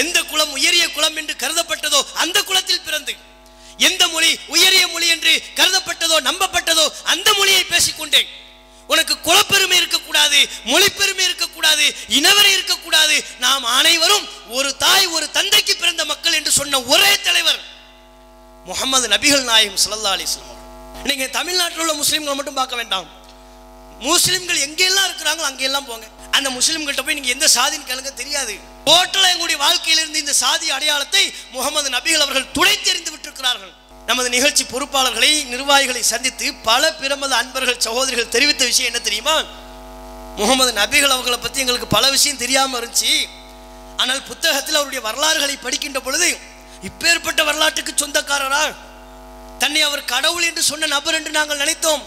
எந்த குலம் உயரிய குலம் என்று கருதப்பட்டதோ அந்த குலத்தில் பிறந்து எந்த மொழி உயரிய மொழி என்று கருதப்பட்டதோ நம்பப்பட்டதோ அந்த மொழியை பேசிக்கொண்டேன். உனக்கு குலப்பெருமை இருக்கக்கூடாது மொழிப்பெருமை இருக்கக்கூடாது இனவரை இருக்கக்கூடாது. நாம் அனைவரும் ஒரு தாய் ஒரு தந்தைக்கு பிறந்த மக்கள் என்று சொன்ன ஒரே தலைவர் முகமது நபிகள் நாயகம் ஸல்லல்லாஹு அலிஸ்லாம் வஸல்லம் நீங்க தமிழ்நாட்டில் உள்ள முஸ்லீம்களை மட்டும் பார்க்க வேண்டாம். முஸ்லிம்கள் எங்கெல்லாம் இருக்கிறாங்களோ அங்கெல்லாம் போங்க. அந்த முஸ்லீம்கிட்ட போய் நீங்க எந்த சாதின்னு கேளுங்க தெரியாது. ஹோட்டல் எங்களுடைய வாழ்க்கையிலிருந்து இந்த சாதி அடையாளத்தை முகமது நபிகள் அவர்கள் துடைத்தெறிந்து விட்டிருக்கிறார்கள். நமது நிகழ்ச்சி பொறுப்பாளர்களை நிர்வாகிகளை சந்தித்து பல பிரமத அன்பர்கள் சகோதரிகள் தெரிவித்த விஷயம் என்ன தெரியுமா? முகமது நபிகள் அவர்களை பத்தி எங்களுக்கு பல விஷயம் தெரியாம இருந்துச்சு. ஆனால் புத்தகத்தில் அவருடைய வரலாறுகளை படிக்கின்ற பொழுது இப்பேற்பட்ட வரலாற்றுக்கு சொந்தக்காரரா? தன்னை அவர் கடவுள் என்று சொன்ன நபர் என்று நாங்கள் நினைத்தோம்.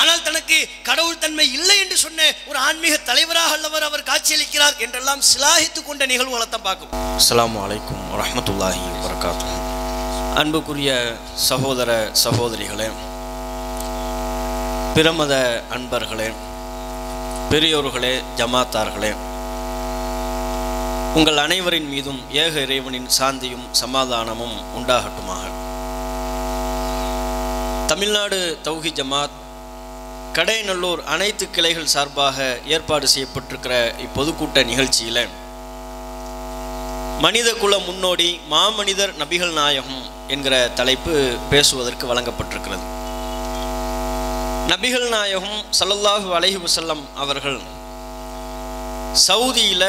ஆனால் தனக்கு கடவுள் தன்மை இல்லை என்று சொன்ன ஒரு ஆன்மீக தலைவராக அல்லவர் அவர் காட்சியளிக்கிறார் என்றெல்லாம் சிலாகித்து கொண்ட நிகழ்வுகளை தான் பார்க்கும். அஸ்லாம் வலைக்கும் வரமத்துல்லாஹி வரகாத்து அன்புக்குரிய சகோதர சகோதரிகளே பிரமத அன்பர்களே பெரியோர்களே ஜமாத்தார்களே உங்கள் அனைவரின் மீதும் ஏக இறைவனின் சாந்தியும் சமாதானமும் உண்டாகட்டுமாக. தமிழ்நாடு தௌஹி ஜமாத் கடைநல்லூர் அனைத்து கிளைகள் சார்பாக ஏற்பாடு செய்யப்பட்டிருக்கிற இப்பொதுக்கூட்ட நிகழ்ச்சியில் மனித குல முன்னோடி மாமனிதர் நபிகள் நாயகம் என்கிற தலைப்பு பேசுவதற்கு வழங்கப்பட்டிருக்கிறது. நபிகள் நாயகம் சல்லல்லாஹு அலஹி வசல்லம் அவர்கள் சவுதியில்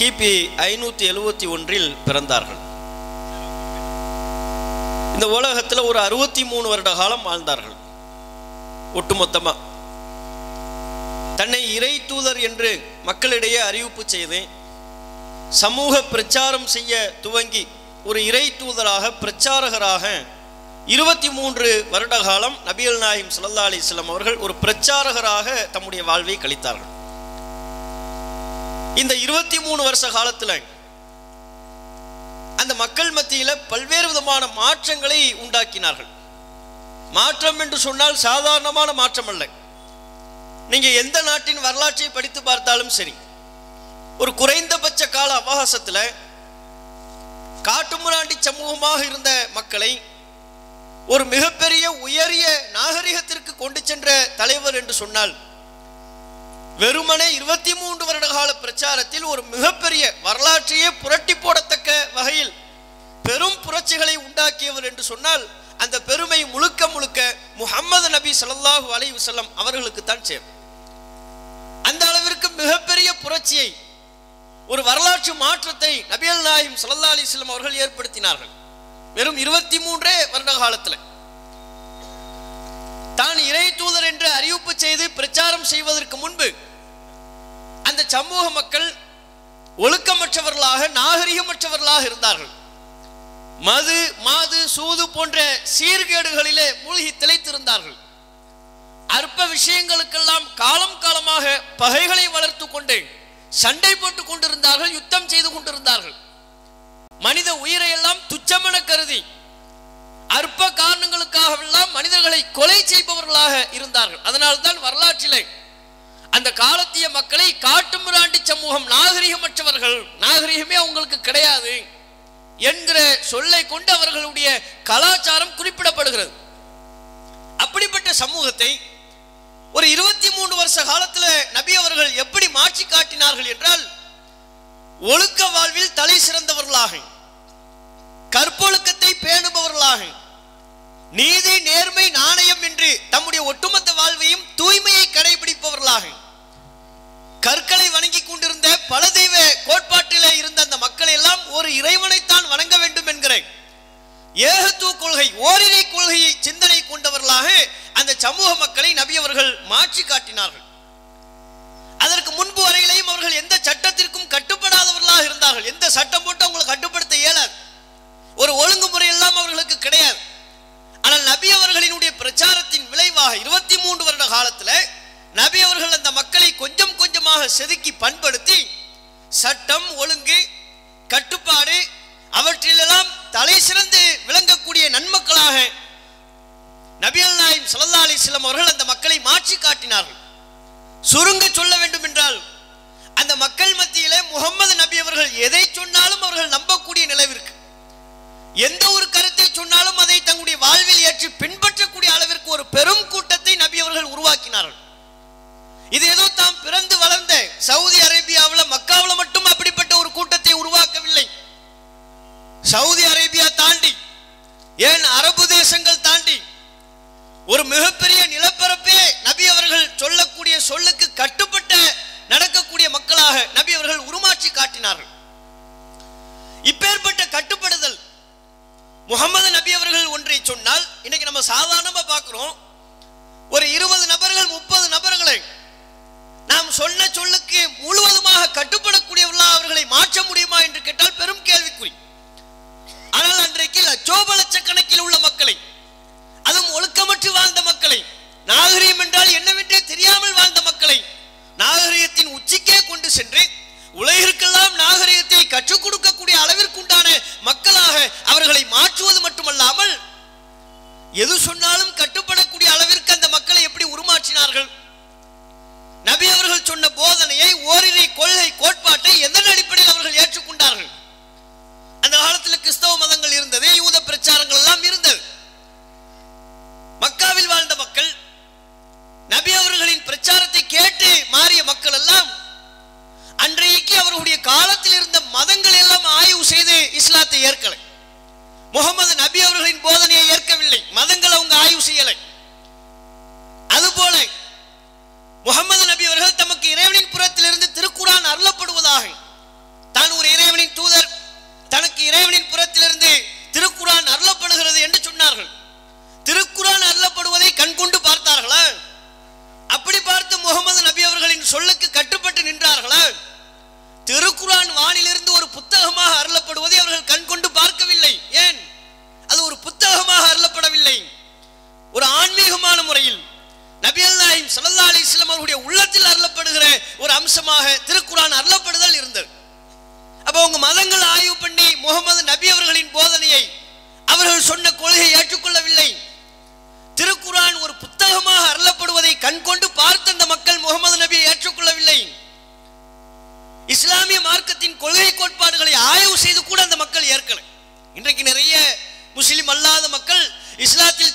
கிபி ஐநூற்றி எழுவத்தி ஒன்றில் பிறந்தார்கள். இந்த உலகத்தில் ஒரு அறுபத்தி மூணு வருட காலம் வாழ்ந்தார்கள். ஒட்டுமொத்தமாக தன்னை இறை தூதர் என்று மக்களிடையே அறிவிப்பு செய்து சமூக பிரச்சாரம் செய்ய துவங்கி ஒரு இறை தூதராக பிரச்சாரகராக இருபத்தி மூன்று வருட காலம் நபிகள் நாயிம் சுல்லா அலிஸ்லாம் அவர்கள் ஒரு பிரச்சாரகராக தம்முடைய வாழ்வை கழித்தார்கள். இந்த இருபத்தி மூணு வருஷ காலத்தில் அந்த மக்கள் மத்தியில் பல்வேறு விதமான மாற்றங்களை உண்டாக்கினார்கள். மாற்றம் என்று சொன்னால் சாதாரணமான மாற்றம் அல்ல நீங்க எந்த நாட்டின் வரலாற்றை படித்து பார்த்தாலும் சரி ஒரு குறைந்தபட்ச கால அவகாசத்தில் காட்டுமுராண்டி சமூகமாக இருந்த மக்களை ஒரு மிகப்பெரிய உயரிய நாகரிகத்திற்கு கொண்டு சென்ற தலைவர் என்று சொன்னால் வெறுமனே இருபத்தி மூன்று வருட கால பிரச்சாரத்தில் ஒரு மிகப்பெரிய வரலாற்றையே புரட்டி போடத்தக்க வகையில் பெரும் புரட்சிகளை உண்டாக்கியவர் என்று சொன்னால் அந்த பெருமை முழுக்க முழுக்க முகமது நபி சொல்லாஹு அலை வசல்லம் அவர்களுக்கு தான் சேரும். அந்த அளவிற்கு மிகப்பெரிய புரட்சியை ஒரு வரலாற்று மாற்றத்தை நபியல் நாயிம் சல்லா அலைஹி அவர்கள் ஏற்படுத்தினார்கள். வெறும் இருபத்தி மூன்றே வருட காலத்தில். தான் இறை தூதர் என்று அறிவிப்பு செய்து பிரச்சாரம் செய்வதற்கு முன்பு அந்த சமூக மக்கள் ஒழுக்கமற்றவர்களாக நாகரிகமற்றவர்களாக இருந்தார்கள். மது மாது சூது போன்ற சீர்கேடுகளிலே மூழ்கி திளைத்திருந்தார்கள். அற்ப விஷயங்களுக்கெல்லாம் காலம் காலமாக பகைகளை வளர்த்து கொண்டு சண்டை போட்டுக் கொண்டிருந்தார்கள் யுத்தம் செய்து கொண்டிருந்தார்கள். மனித உயிரை எல்லாம் துச்சமென கருதி அற்ப காரணங்களுக்காகவெல்லாம் மனிதர்களை கொலை செய்பவர்களாக இருந்தார்கள். அதனால்தான் வரலாற்றிலே அந்த காலத்திய மக்களை காட்டுமிராண்டி சமூகம் நாகரிகமற்றவர்கள் நாகரிகமே அவங்களுக்கு கிடையாது. என்கிற சொல்லை கொண்டு அவர்களுடைய கலாச்சாரம் குறிப்பிடப்படுகிறது. அப்படிப்பட்ட சமூகத்தை ஒரு இருபத்தி மூணு வருஷ காலத்தில் நபி அவர்கள் எப்படி மாற்றி காட்டினார்கள் என்றால் ஒழுக்க வாழ்வில் தலை சிறந்தவர்களாக கற்பொழுக்கத்தை பேணுபவர்களாக நீதி நேர்மை நாணயம் என்று தம்முடைய ஒட்டுமொத்த வாழ்வையும் தூய்மையை கடைபிடிப்பவர்களாக கற்களை வணங்கி கொண்டிருந்த பல தெய்வ கோட்பாட்டிலே இருந்த அந்த மக்கள் எல்லாம் ஒரு இறைவனைத்தான் வணங்க வேண்டும் என்கிற ஏகத்துவ கொள்கை ஓரிரை கொள்கையை சிந்தனை கொண்டவர்களாக அந்த சமூக மக்களை நபி அவர்கள் மாற்றி காட்டினார்கள். அதற்கு முன்பு வரையிலையும் அவர்கள் எந்த சட்டத்திற்கும் கட்டுப்படாதவர்களாக இருந்தார்கள். எந்த சட்டம் போட்டு அவங்களை கட்டுப்படுத்த இயலாது. ஒரு ஒழுங்குமுறை எல்லாம் அவர்களுக்கு கிடையாது. ஆனால் நபி அவர்களினுடைய பிரச்சாரத்தின் விளைவாக இருபத்தி மூன்று வருட காலத்துல நபி அவர்கள் அந்த மக்களை கொஞ்சம் கொஞ்சமாக செதுக்கி பண்படுத்தி சட்டம் ஒழுங்கு கட்டுப்பாடு அவற்றிலெல்லாம் தலை சிறந்து விளங்கக்கூடிய நன்மக்களாக நபியல் நாயம் சல்லா அலைஹி அவர்கள் அந்த மக்களை மாற்றி காட்டினார்கள். சுருங்க சொல்ல வேண்டும் என்றால் அந்த மக்கள் மத்தியிலே முகமது நபி அவர்கள் எதை சொன்னாலும் அவர்கள் நம்பக்கூடிய நிலவிற்கு எந்த ஒரு கருத்தை சொன்னாலும் அதை தங்களுடைய வாழ்வில் ஏற்றி பின்பற்றக்கூடிய அளவிற்கு ஒரு பெரும் கூட்டத்தை நபி அவர்கள் உருவாக்கினார்கள். இது ஏதோ தாம் பிறந்து வளர்ந்த சவுதி அரேபியாவில் மக்காவில் மட்டும் அப்படிப்பட்ட ஒரு கூட்டத்தை உருவாக்கவில்லை. சவுதி அரேபியா தாண்டி ஏன் அரபு தேசங்கள் தாண்டி ஒரு மிகப்பெரிய நிலப்பரப்பே நபி அவர்கள் சொல்லக்கூடிய சொல்லுக்கு கட்டுப்பட்ட நடக்கக்கூடிய மக்களாக நபி அவர்கள் உருமாற்றி காட்டினார்கள். இப்பேற்பட்ட கட்டுப்படுதல் முகமது நபி அவர்கள் ஒன்றை சொன்னால் இன்னைக்கு நம்ம சாதாரணமா பார்க்கிறோம் கற்றுக் கொடுக்கக்கூடிய அளவிற்குண்டான மக்களாக அவர்களை மாற்றுவது மட்டுமல்லாமல் எது சொன்னாலும் கட்டுப்படக்கூடிய அளவிற்கு அந்த மக்களை எப்படி உருமாற்றினார்கள்?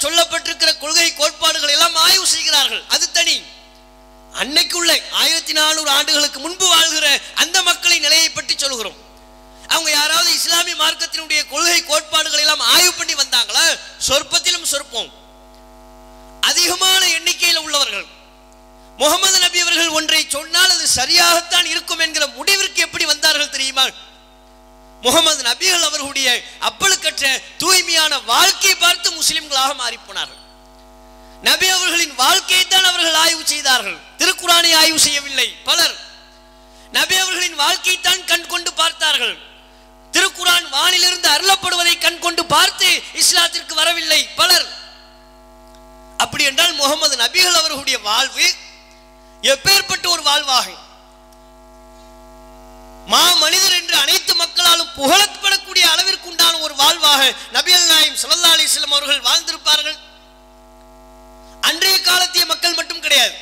சொல்லப்பட்டிருக்கிற கொள்கை கோட்பாடுகளை எல்லாம் ஆய்வு செய்கிறார்கள். அது தனி. அன்னைக்கு உள்ள ஆயிரத்தி நானூறு ஆண்டுகளுக்கு முன்பு வாழ்கிற அந்த மக்களின் நிலையை பற்றி சொல்கிறோம். அவங்க யாராவது இஸ்லாமிய மார்க்கத்தினுடைய கொள்கை கோட்பாடுகளை எல்லாம் ஆய்வு பண்ணி வந்தாங்களா? சொற்பத்திலும் சொற்பம். அதிகமான எண்ணிக்கையில் உள்ளவர்கள். முகமது நபி அவர்கள் ஒன்றை சொன்னால் அது சரியாகத்தான் இருக்கும் என்கிற முடிவிற்கு எப்படி வந்தார்கள் தெரியுமா? முகமது நபிகள் அவர்களுடைய அப்பழுக்கற்ற தூய்மையான வாழ்க்கையை பார்த்து முஸ்லிம்களாக மாறி போனார்கள் நபி அவர்களின் வாழ்க்கையை தான் அவர்கள் ஆய்வு செய்தார்கள். திருக்குறானை ஆய்வு செய்யவில்லை. பலர் நபி அவர்களின் வாழ்க்கையை தான் கண் கொண்டு பார்த்தார்கள். திருக்குரான் வானிலிருந்து அருளப்படுவதை கண் கொண்டு பார்த்து இஸ்லாத்திற்கு வரவில்லை. பலர் அப்படி என்றால் முகமது நபிகள் அவர்களுடைய வாழ்வு எப்பேற்பட்ட ஒரு வாழ்வாகும்? மா மனிதர் என்று அனைத்து மக்களாலும் புகழப்படக்கூடிய அளவிற்கு உண்டான ஒரு வாழ்வாக நபியல் நாயம் சல்லா அலிஸ்லம் அவர்கள் வாழ்ந்திருப்பார்கள். அன்றைய காலத்திய மக்கள் மட்டும் கிடையாது.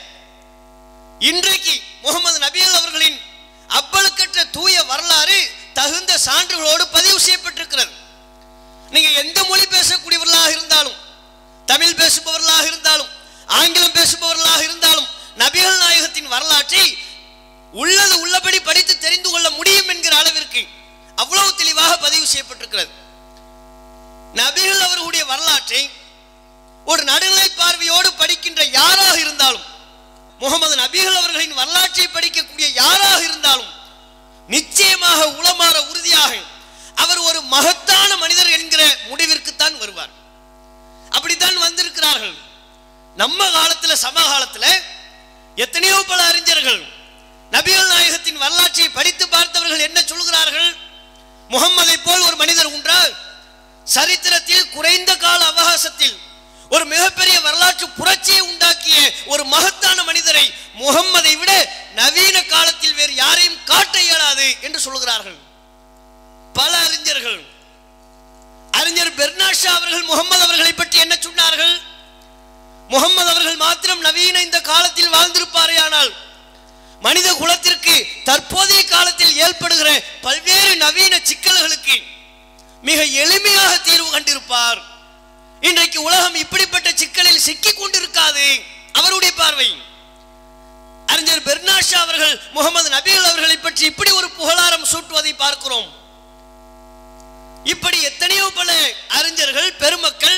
இன்றைக்கு முகமது நபியல் அவர்களின் அப்பழுக்கற்ற தூய வரலாறு தகுந்த சான்றுகளோடு பதிவு செய்யப்பட்டிருக்கிறது. நீங்க எந்த மொழி பேசக்கூடியவர்களாக இருந்தாலும் தமிழ் பேசுபவர்களாக இருந்தாலும் ஆங்கிலம் பேசுபவர்களாக இருந்தாலும் நபிகள் நாயகத்தின் வரலாற்றை உள்ளது உள்ளபடி படித்து தெரிந்து கொள்ள முடியும் என்கிற அளவிற்கு அவ்வளவு தெளிவாக பதிவு செய்யப்பட்டிருக்கிறது. நபிகள் அவர்களுடைய வரலாற்றை ஒரு நடுநிலை பார்வையோடு படிக்கின்ற யாராக இருந்தாலும் முகமது நபிகள் அவர்களின் வரலாற்றை படிக்கக்கூடிய யாராக இருந்தாலும் நிச்சயமாக உளமாற உறுதியாக அவர் ஒரு மகத்தான மனிதர் என்கிற முடிவிற்குத்தான் வருவார். அப்படித்தான் வந்திருக்கிறார்கள். நம்ம காலத்துல சமகாலத்துல எத்தனையோ பல அறிஞர்கள் நபிகள் நாயகத்தின் வரலாற்றை படித்து பார்த்தவர்கள் என்ன சொல்கிறார்கள்? முகம்மதை போல் ஒரு மனிதர் உண்டால் சரித்திரத்தில் குறைந்த கால அவகாசத்தில் ஒரு மிகப்பெரிய வரலாற்று புரட்சியை உண்டாக்கிய ஒரு மகத்தான மனிதரை முகம்மதை விட நவீன காலத்தில் வேறு யாரையும் காட்ட இயலாது என்று சொல்கிறார்கள். பல அறிஞர்கள். அறிஞர் பெர்னாஷா அவர்கள் முகமது அவர்களை பற்றி என்ன சொன்னார்கள்? முகமது அவர்கள் மாத்திரம் நவீன இந்த காலத்தில் வாழ்ந்திருப்பாரே ஆனால் மனித குலத்திற்கு தற்போதைய காலத்தில் ஏற்படுகிற பல்வேறு நவீன சிக்கல்களுக்கு மிக எளிமையாக தீர்வு கண்டிருப்பார். இன்றைக்கு உலகம் இப்படிப்பட்ட சிக்கலில் சிக்கிக் கொண்டிருக்காது. அவருடைய பார்வை. அறிஞர் பெர்னாஷா அவர்கள் முகமது நபிகள் அவர்களை பற்றி இப்படி ஒரு புகழாரம் சூட்டுவதை பார்க்கிறோம். இப்படி எத்தனையோ பல அறிஞர்கள் பெருமக்கள்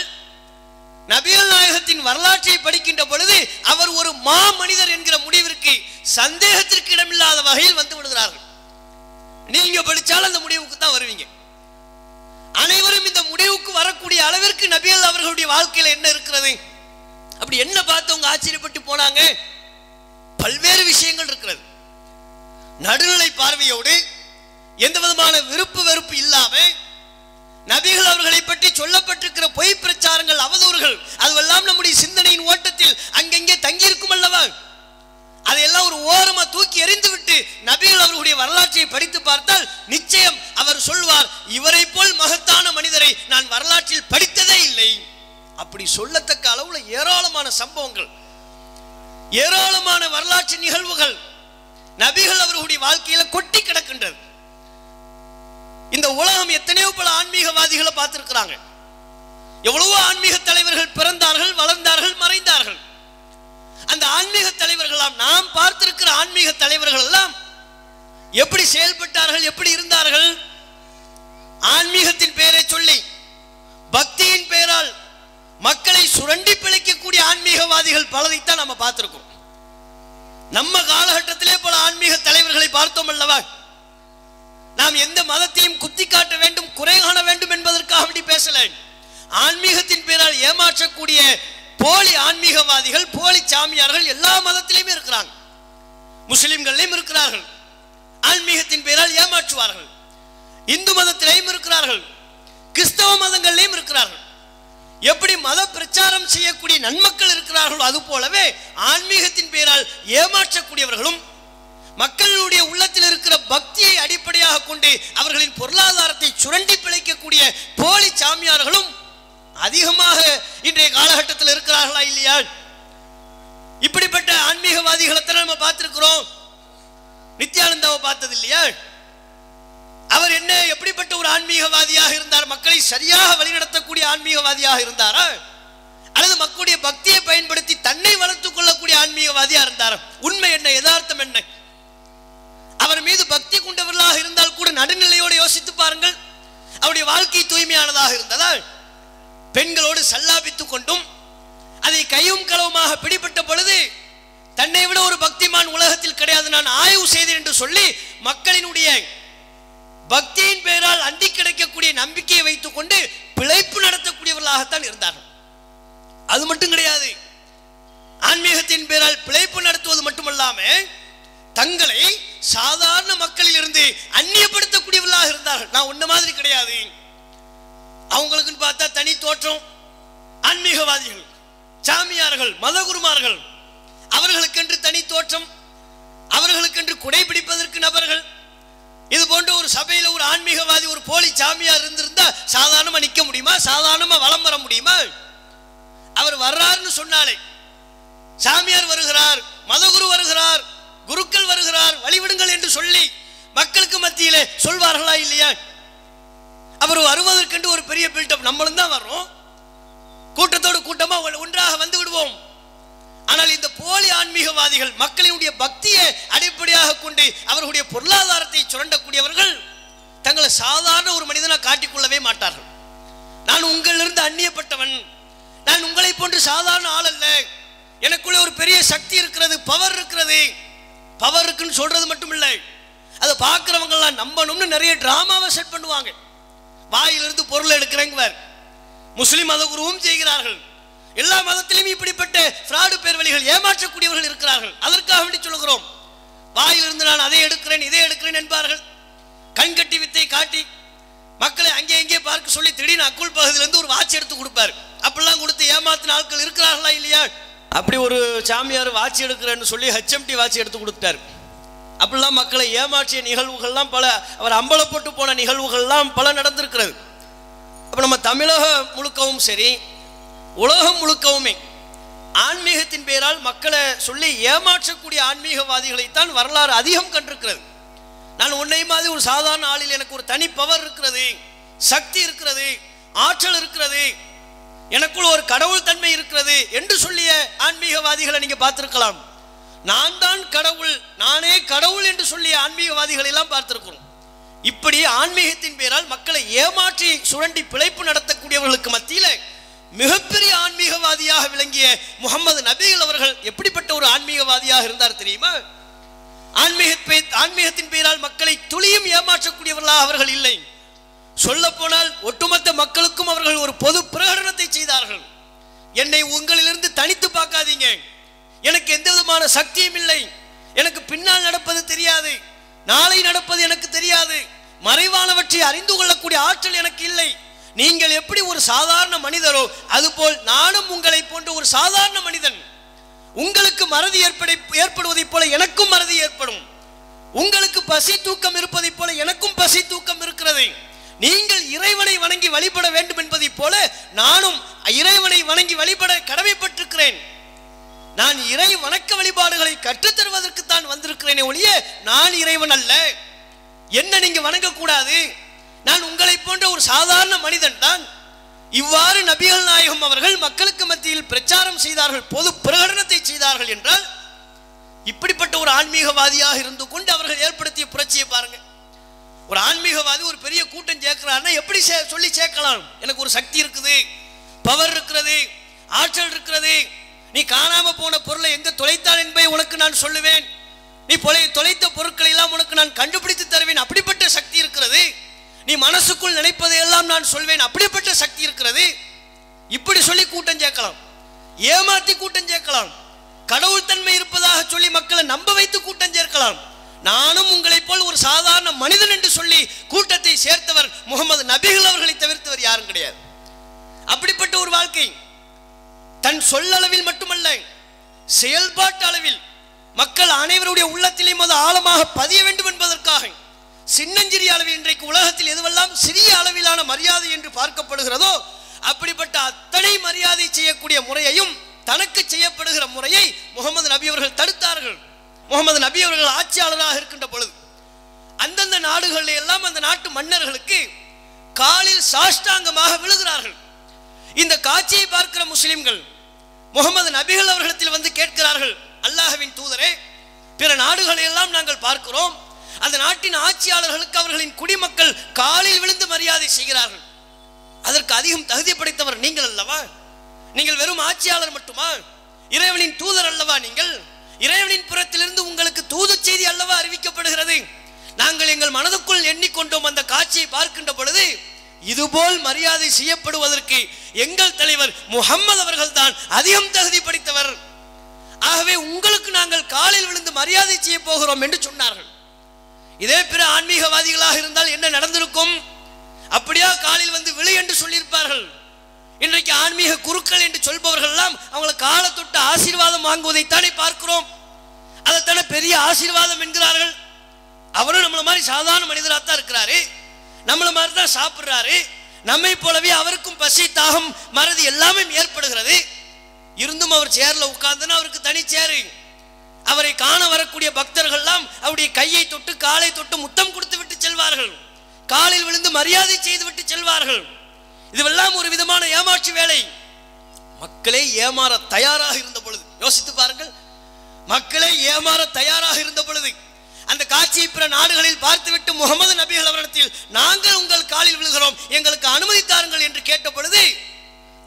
நபிகள் நாயகத்தின் வரலாற்றை படிக்கின்ற பொழுது அவர் ஒரு மா மனிதர் என்கிற முடிவிற்கு சந்தேகத்திற்கு இடமில்லாத வகையில் வந்து விடுகிறார்கள். நீங்க படிச்சாலும் அந்த முடிவுக்கு தான் வருவீங்க. அனைவரும் இந்த முடிவுக்கு வரக்கூடிய அளவிற்கு நபிகள் அவர்களுடைய வாழ்க்கையில் என்ன இருக்கிறது? அப்படி என்ன பார்த்தவங்க ஆச்சரியப்பட்டு போனாங்க? பல்வேறு விஷயங்கள் இருக்கிறது. நடுநிலை பார்வையோடு எந்த விதமான விருப்பு வெறுப்பு இல்லாமல் நபிகள் அவர்களை பற்றி சொல்லப்பட்டிருக்கிற பொய் பிரச்சாரங்கள் அவதூறுகள் அதுவெல்லாம் நம்முடைய சிந்தனையின் ஓட்டத்தில் அங்கங்கே தங்கியிருக்கும் அல்லவா? அதையெல்லாம் ஒரு ஓரமா தூக்கி எறிந்து விட்டு நபிகள் அவர்களுடைய வரலாற்றை படித்து பார்த்தால் நிச்சயம் அவர் சொல்வார் இவரை போல் மகத்தான மனிதரை நான் வரலாற்றில் படித்ததே இல்லை. அப்படி சொல்லத்தக்க அளவுல ஏராளமான சம்பவங்கள் ஏராளமான வரலாற்று நிகழ்வுகள் நபிகள் அவர்களுடைய வாழ்க்கையில கொட்டி கிடக்கின்றது. இந்த உலகம் எத்தனையோ பல ஆன்மீகவாதிகளை பார்த்திருக்கிறாங்க. எவ்வளவோ ஆன்மீக தலைவர்கள் பிறந்தார்கள் வளர்ந்தார்கள் மறைந்தார்கள். அந்த ஆன்மீக தலைவர்களாம் நாம் பார்த்திருக்கிற ஆன்மீக தலைவர்கள் எல்லாம் எப்படி செயல்பட்டார்கள் எப்படி இருந்தார்கள்? ஆன்மீகத்தின் பெயரை சொல்லி பக்தியின் பெயரால் மக்களை சுரண்டி பிழைக்கக்கூடிய ஆன்மீகவாதிகள் பலதைத்தான் நம்ம பார்த்திருக்கோம் நம்ம காலகட்டத்திலே பல ஆன்மீக தலைவர்களை பார்த்தோம் அல்லவா? நாம் எந்த மதத்தையும் குத்தி காட்ட வேண்டும் குறை காண வேண்டும் என்பதற்காக அப்படி பேசல ஆன்மீகத்தின் பேரால் ஏமாற்றக்கூடிய போலி ஆன்மீகவாதிகள் போலி சாமியார்கள் எல்லா மதத்திலையும் இருக்கிறாங்க. முஸ்லிம்கள்லையும் இருக்கிறார்கள். ஆன்மீகத்தின் பெயரால் ஏமாற்றுவார்கள். இந்து மதத்திலையும் இருக்கிறார்கள். கிறிஸ்தவ மதங்கள்லையும் இருக்கிறார்கள். எப்படி மத பிரச்சாரம் செய்யக்கூடிய நன்மக்கள் இருக்கிறார்களோ அது போலவே ஆன்மீகத்தின் பெயரால் ஏமாற்றக்கூடியவர்களும் மக்களுடைய உள்ளத்தில் இருக்கிற பக்தியை அடிப்படையாக கொண்டு அவர்களின் பொருளாதாரத்தை சுரண்டி பிழைக்கக்கூடிய போலி சாமியார்களும் அதிகமாக இன்றைய காலகட்டத்தில் இருக்கிறார்களா இல்லையா? இப்படிப்பட்ட ஆன்மீகவாதிகளை தான் நம்ம பார்த்திருக்கிறோம்? நித்யானந்தாவை பார்த்தது இல்லையா? அவர் என்ன எப்படிப்பட்ட ஒரு ஆன்மீகவாதியாக இருந்தார்? மக்களை சரியாக வழிநடத்தக்கூடிய ஆன்மீகவாதியாக இருந்தாரா? அல்லது மக்களுடைய பக்தியை பயன்படுத்தி தன்னை வளர்த்துக் கொள்ளக்கூடிய ஆன்மீகவாதியா இருந்தார்? உண்மை என்ன யதார்த்தம் என்ன? அவர் மீது பக்தி கொண்டவர்களாக இருந்தால் கூட நடுநிலையோடு யோசித்து பாருங்கள். அவருடைய வாழ்க்கை தூய்மையானதாக இருந்ததால் பெண்களோடு சல்லாபித்துக் கொண்டும் அதை கையும் களவுமாக பிடிபட்ட பொழுது தன்னை விட ஒரு பக்திமான் உலகத்தில் கிடையாது. நான் ஆய்வு செய்தேன் என்று சொல்லி மக்களினுடைய பக்தியின் பெயரால் அண்டி கிடைக்கக்கூடிய நம்பிக்கையை வைத்துக் கொண்டு பிழைப்பு நடத்தக்கூடியவர்களாகத்தான் இருந்தார்கள். அது மட்டும் கிடையாது. ஆன்மீகத்தின் பெயரால் பிழைப்பு நடத்துவது மட்டுமல்லாமல் தங்களை சாதாரண மக்களில் இருந்து அந்நியப்படுத்தக்கூடியவர்களாக இருந்தார்கள். நான் ஒன்ன மாதிரி கிடையாது. அவங்களுக்குன்னு பார்த்தா தனி தோற்றம் ஆன்மீகவாதிகள் சாமியார்கள் மதகுருமார்கள். அவர்களுக்கென்று தனி தோற்றம் அவர்களுக்கென்று குடை பிடிப்பதற்கு நபர்கள். இது போன்ற ஒரு சபையில் ஒரு ஆன்மீகவாதி ஒரு போலி சாமியார் இருந்திருந்தா சாதாரணமா நிக்க முடியுமா? சாதாரணமா வலம் வர முடியுமா? அவர் வர்றாருன்னு சொன்னாலே சாமியார் வருகிறார் மதகுரு வருகிறார் குருக்கள் வருகிறார் வழிவிடுங்கள் என்று சொல்லி மக்களுக்கு மத்தியிலே சொல்வார்களா இல்லையா? அவர் வருவதற்கென்று ஒரு பெரிய பில்டப் நம்மளும் தான் வர்றோம். கூட்டத்தோடு கூட்டமா ஒன்றாக வந்து விடுவோம். ஆனால் இந்த போலி ஆன்மீகவாதிகள் மக்களினுடைய பக்தியை அடிப்படையாக கொண்டு அவர்களுடைய பொருளாதாரத்தை சுரண்டக்கூடியவர்கள் தங்களை சாதாரண ஒரு மனிதனை காட்டிக்கொள்ளவே மாட்டார்கள். நான் உங்களிலிருந்து அந்நியப்பட்டவன். நான் உங்களை போன்று சாதாரண ஆள் அல்ல எனக்குள்ளே ஒரு பெரிய சக்தி இருக்கிறது பவர் இருக்கிறது. பவர் இருக்குன்னு சொல்றது மட்டும் இல்லை. அதை பார்க்குறவங்கெல்லாம் நம்பணும்னு நிறைய ட்ராமாவை செட் பண்ணுவாங்க. வாயிலிருந்து பொருள் எடுக்கிறேங்குவார். முஸ்லீம் மத குருவும் செய்கிறார்கள். எல்லா மதத்திலும் இப்படிப்பட்ட ஃப்ராடு பேர் வழிகள் ஏமாற்றக்கூடியவர்கள் இருக்கிறார்கள். அதற்காக வேண்டி சொல்லுகிறோம். வாயிலிருந்து நான் அதை எடுக்கிறேன் இதை எடுக்கிறேன் என்பார்கள். கண்கட்டி வித்தை காட்டி மக்களை அங்கே இங்கே பார்க்க சொல்லி திடீர்னு அக்குள் பகுதியிலிருந்து ஒரு வாட்ச் எடுத்து கொடுப்பார். அப்படிலாம் கொடுத்து ஏமாத்தின ஆட்கள் இருக்கிறார்களா இல்லையா? அப்படி ஒரு சாமியார் வாட்சி எடுக்கிறேன்னு சொல்லி ஹெச்எம்டி வாட்சி எடுத்து கொடுத்தாரு அப்படிலாம் மக்களை ஏமாற்றிய நிகழ்வுகள்லாம் பல அவர் அம்பலப்பட்டு போன நிகழ்வுகள்லாம் பல நடந்திருக்கிறது. அப்போ நம்ம தமிழக முழுக்கவும் சரி உலகம் முழுக்கவுமே ஆன்மீகத்தின் பெயரால் மக்களை சொல்லி ஏமாற்றக்கூடிய ஆன்மீகவாதிகளைத்தான் வரலாறு அதிகம் கண்டிருக்கிறது. நான் உன்னை மாதிரி ஒரு சாதாரண ஆளில் எனக்கு ஒரு தனி பவர் இருக்கிறது சக்தி இருக்கிறது ஆற்றல் இருக்கிறது எனக்குள் ஒரு கடவுள் தன்மை இருக்கிறது என்று சொல்லிய ஆன்மீகவாதிகளை நீங்க பார்த்திருக்கலாம். நான் தான் கடவுள் நானே கடவுள் என்று சொல்லிய ஆன்மீகவாதிகளை எல்லாம் பார்த்திருக்கிறோம். இப்படி ஆன்மீகத்தின் பெயரால் மக்களை ஏமாற்றி சுரண்டி பிழைப்பு நடத்தக்கூடியவர்களுக்கு மத்தியில் மிகப்பெரிய ஆன்மீகவாதியாக விளங்கிய முகமது நபிகள் அவர்கள் எப்படிப்பட்ட ஒரு ஆன்மீகவாதியாக இருந்தார் தெரியுமா? ஆன்மீக ஆன்மீகத்தின் பெயரால் மக்களை துளியும் ஏமாற்றக்கூடியவர்களாக அவர்கள் இல்லை. சொல்ல போனால் ஒட்டுமொத்த மக்களுக்கும் அவர்கள் ஒரு பொது பிரகடனத்தை செய்தார்கள். என்னை உங்களிலிருந்து தனித்து பார்க்காதீங்க. எனக்கு எந்த விதமான சக்தியும் இல்லை. எனக்கு பின்னால் நடப்பது தெரியாது. நாளை நடப்பது எனக்கு தெரியாது. மறைவானவற்றை அறிந்து கொள்ளக்கூடிய ஆற்றல் எனக்கு இல்லை. நீங்கள் எப்படி ஒரு சாதாரண மனிதரோ அதுபோல் நானும் உங்களை போன்ற ஒரு சாதாரண மனிதன். உங்களுக்கு மறதி ஏற்பட ஏற்படுவதைப் போல எனக்கும் மறதி ஏற்படும். உங்களுக்கு பசி தூக்கம் இருப்பதைப் போல எனக்கும் பசி தூக்கம் இருக்கிறது. நீங்கள் இறைவனை வணங்கி வழிபட வேண்டும் என்பதைப் போல நானும் இறைவனை வணங்கி வழிபட கடமைப்பட்டிருக்கிறேன். நான் இறை வணக்க வழிபாடுகளை கற்றுத்தருவதற்கு தான் வந்திருக்கிறேனே ஒழிய நான் இறைவன் அல்ல. என்ன நீங்க வணங்கக்கூடாது? நான் உங்களை போன்ற ஒரு சாதாரண மனிதன் தான். இவ்வாறு நபிகள் நாயகம் அவர்கள் மக்களுக்கு மத்தியில் பிரச்சாரம் செய்தார்கள் பொது பிரகடனத்தை செய்தார்கள் என்றால் இப்படிப்பட்ட ஒரு ஆன்மீகவாதியாக இருந்து கொண்டு அவர்கள் ஏற்படுத்திய புரட்சியை பாருங்க. ஒரு ஆன்மீகவாதி ஒரு பெரிய கூட்டம் சேர்க்கிறாருன்னா எப்படி சே- சொல்லி சேர்க்கலாம்? எனக்கு ஒரு சக்தி இருக்குது. பவர் இருக்கிறது. ஆற்றல் இருக்கிறது. நீ காணாம போன பொருளை எங்க தொலைத்தால் என்பதை உனக்கு நான் சொல்லுவேன். நீ பொலை தொலைத்த பொருட்களை எல்லாம் உனக்கு நான் கண்டுபிடித்து தருவேன். அப்படிப்பட்ட சக்தி இருக்கிறது. நீ மனசுக்குள் நினைப்பதை எல்லாம் நான் சொல்வேன். அப்படிப்பட்ட சக்தி இருக்கிறது. இப்படி சொல்லி கூட்டம் சேர்க்கலாம். ஏமாத்தி கூட்டம் சேர்க்கலாம். கடவுள் தன்மை இருப்பதாக சொல்லி மக்களை நம்ப வைத்து கூட்டம் சேர்க்கலாம். நானும் உங்களைப் போல் ஒரு சாதாரண மனிதன் என்று சொல்லி கூட்டத்தை சேர்த்தவர் முகமது நபிகள் அவர்களை தவிர்த்தவர் யாரும் கிடையாது. அப்படிப்பட்ட ஒரு வாழ்க்கை தன் சொல்லளவில் மட்டுமல்ல செயல்பாட்டு அளவில் மக்கள் அனைவருடைய உள்ளத்திலேயும் அது ஆழமாக பதிய வேண்டும் என்பதற்காக சின்னஞ்சிறிய அளவில் இன்றைக்கு உலகத்தில் எதுவெல்லாம் சிறிய அளவிலான மரியாதை என்று பார்க்கப்படுகிறதோ அப்படிப்பட்ட அத்தனை மரியாதை செய்யக்கூடிய முறையையும் தனக்கு செய்யப்படுகிற முறையை முகமது நபி அவர்கள் தடுத்தார்கள். முகமது நபி அவர்கள் ஆட்சியாளராக இருக்கின்ற பொழுது அந்தந்த நாடுகளில் எல்லாம் அந்த நாட்டு மன்னர்களுக்கு காலில் சாஷ்டாங்கமாக விழுகிறார்கள். இந்த காட்சியை பார்க்கிற முஸ்லிம்கள் முகமது நபிகள் அவர்களிடத்தில் வந்து கேட்கிறார்கள் அல்லாஹவின் தூதரே பிற நாடுகளை எல்லாம் நாங்கள் பார்க்கிறோம். அந்த நாட்டின் ஆட்சியாளர்களுக்கு அவர்களின் குடிமக்கள் காலில் விழுந்து மரியாதை செய்கிறார்கள். அதற்கு அதிகம் தகுதி படைத்தவர் நீங்கள் அல்லவா? நீங்கள் வெறும் ஆட்சியாளர் மட்டுமா? இறைவனின் தூதர் அல்லவா நீங்கள்? இறைவனின் புறத்திலிருந்து உங்களுக்கு தூது செய்தி அல்லவா அறிவிக்கப்படுகிறது? நாங்கள் எங்கள் மனதுக்குள் எண்ணிக்கொண்டோம் அந்த காட்சியை பார்க்கின்ற பொழுது இதுபோல் மரியாதை செய்யப்படுவதற்கு எங்கள் தலைவர் முகம்மது அவர்கள் தான் அதிகம் தகுதி படித்தவர். ஆகவே உங்களுக்கு நாங்கள் காலில் விழுந்து மரியாதை செய்ய போகிறோம் என்று சொன்னார்கள். இதே பிற ஆன்மீகவாதிகளாக இருந்தால் என்ன நடந்திருக்கும்? அப்படியா காலில் வந்து விழு என்று சொல்லியிருப்பார்கள். இன்றைக்கு ஆன்மீக குருக்கள் என்று சொல்பவர்கள் எல்லாம் அவங்கள காலை தொட்டு ஆசீர்வாதம் வாங்குவதைத்தானே பார்க்கிறோம். அதைத்தானே பெரிய ஆசீர்வாதம் என்கிறார்கள். அவரும் நம்மள மாதிரி சாதாரண மனிதராக தான் இருக்கிறாரு. நம்மள மாதிரி தான் சாப்பிட்றாரு. நம்மை போலவே அவருக்கும் பசி தாகம் மறதி எல்லாமே ஏற்படுகிறது. இருந்தும் அவர் சேர்ல உட்கார்ந்துன்னா அவருக்கு தனி சேரு அவரை காண வரக்கூடிய பக்தர்கள் எல்லாம் அவருடைய கையை தொட்டு காலை தொட்டு முத்தம் கொடுத்து விட்டு செல்வார்கள். காலில் விழுந்து மரியாதை செய்து விட்டு செல்வார்கள். இதுவெல்லாம் ஒரு விதமான ஏமாற்று வேலை. மக்களே ஏமாற தயாராக இருந்த பொழுது யோசித்து பாருங்கள். மக்களே ஏமாற தயாராக இருந்த பொழுது அந்த காட்சியை பிற நாடுகளில் பார்த்துவிட்டு முகமது நபிகள் அவரிடத்தில் நாங்கள் உங்கள் காலில் விழுகிறோம் எங்களுக்கு அனுமதி தாருங்கள் என்று கேட்ட பொழுது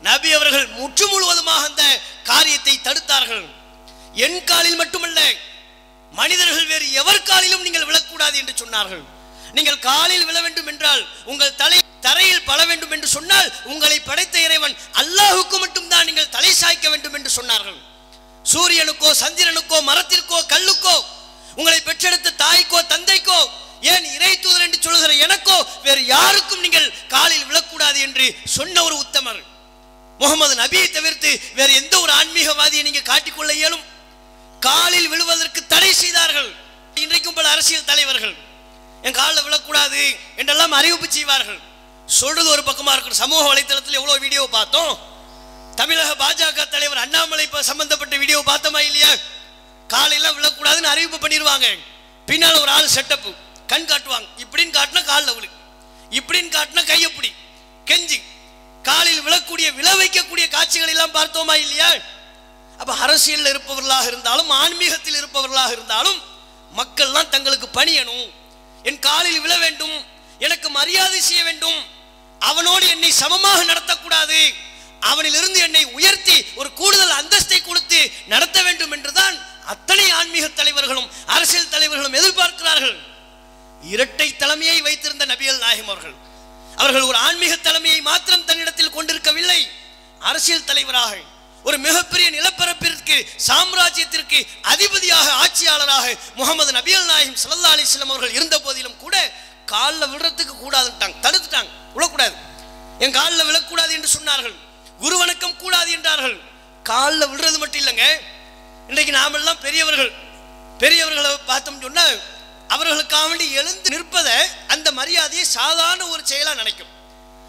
நபி அவர்கள் முற்று முழுவதுமாக அந்த காரியத்தை தடுத்தார்கள். என் காலில் மட்டுமல்ல மனிதர்கள் வேறு எவர் காலிலும் நீங்கள் விழக்கூடாது என்று சொன்னார்கள். நீங்கள் காலில் விழ வேண்டும் என்றால் உங்கள் தலை தரையில் பல வேண்டும் என்று சொன்னால் உங்களை படைத்த இறைவன் அல்லாஹுக்கு மட்டும்தான் நீங்கள் தலை சாய்க்க வேண்டும் என்று சொன்னார்கள். சூரியனுக்கோ சந்திரனுக்கோ மரத்திற்கோ கல்லுக்கோ உங்களை பெற்றெடுத்த தாய்க்கோ தந்தைக்கோ ஏன் இறை தூதர் என்று சொல்கிற எனக்கோ வேறு யாருக்கும் நீங்கள் காலில் விழக்கூடாது என்று சொன்ன ஒரு உத்தமர். முகமது நபியை தவிர்த்து வேறு எந்த ஒரு ஆன்மீகவாதியை நீங்க காட்டிக்கொள்ள இயலும்? காலில் விழுவதற்கு தடை செய்தார்கள். இன்றைக்கும் பல அரசியல் தலைவர்கள் என் காலில் விழக்கூடாது என்றெல்லாம் அறிவிப்பு செய்வார்கள். சொல்றது ஒரு பக்கமாக இருக்கணும். சமூக வலைத்தளத்தில் எவ்வளோ வீடியோ பார்த்தோம்? தமிழக பாஜக தலைவர் அண்ணாமலை சம்பந்தப்பட்ட வீடியோ பார்த்தோமா இல்லையா? காலையில விழக்கூடாதுன்னு அறிவிப்பு பண்ணிடுவாங்க. பின்னால் ஒரு ஆள் செட்டப் கண் காட்டுவாங்க. இப்படின்னு காட்டினா காலில் விழு. இப்படின்னு காட்டினா கையப்படி கெஞ்சி. காலில் விழக்கூடிய விழ வைக்கக்கூடிய காட்சிகள் எல்லாம் பார்த்தோமா இல்லையா? அப்ப அரசியலில் இருப்பவர்களாக இருந்தாலும் ஆன்மீகத்தில் இருப்பவர்களாக இருந்தாலும் மக்கள்லாம் தங்களுக்கு பணியணும். என் காலில் விழ வேண்டும் எனக்கு மரியாதை செய்ய வேண்டும். அவனோடு என்னை சமமாக நடத்தக்கூடாது. அவனிலிருந்து என்னை உயர்த்தி ஒரு கூடுதல் அந்தஸ்தை கொடுத்து நடத்த வேண்டும் என்றுதான் அத்தனை ஆன்மீக தலைவர்களும் அரசியல் தலைவர்களும் எதிர்பார்க்கிறார்கள். இரட்டை தலைமையை வைத்திருந்த நபிகள் நாயகம் அவர்கள். அவர்கள் ஒரு ஆன்மீக தலைமையை மாத்திரம் தன்னிடத்தில் கொண்டிருக்கவில்லை. அரசியல் தலைவராக ஒரு மிகப்பெரிய நிலப்பரப்பிற்கு சாம்ராஜ்யத்திற்கு அதிபதியாக ஆட்சியாளராக முகமது நபியல் நாயகம் சல்லா அலிஸ்லாம் அவர்கள் இருந்த போதிலும் கூட காலில் விடுறதுக்கு கூடாதுட்டாங்க தடுத்துட்டாங்க. விழக்கூடாது. என் காலில் விழக்கூடாது என்று சொன்னார்கள். குரு வணக்கம் கூடாது என்றார்கள். காலில் விடுறது மட்டும் இல்லைங்க. இன்றைக்கு நாமெல்லாம் பெரியவர்கள். பெரியவர்களை பார்த்தோம் சொன்னால் அவர்களுக்காக வேண்டி எழுந்து நிற்பதை அந்த மரியாதையை சாதாரண ஒரு செயலாக நினைக்கும்.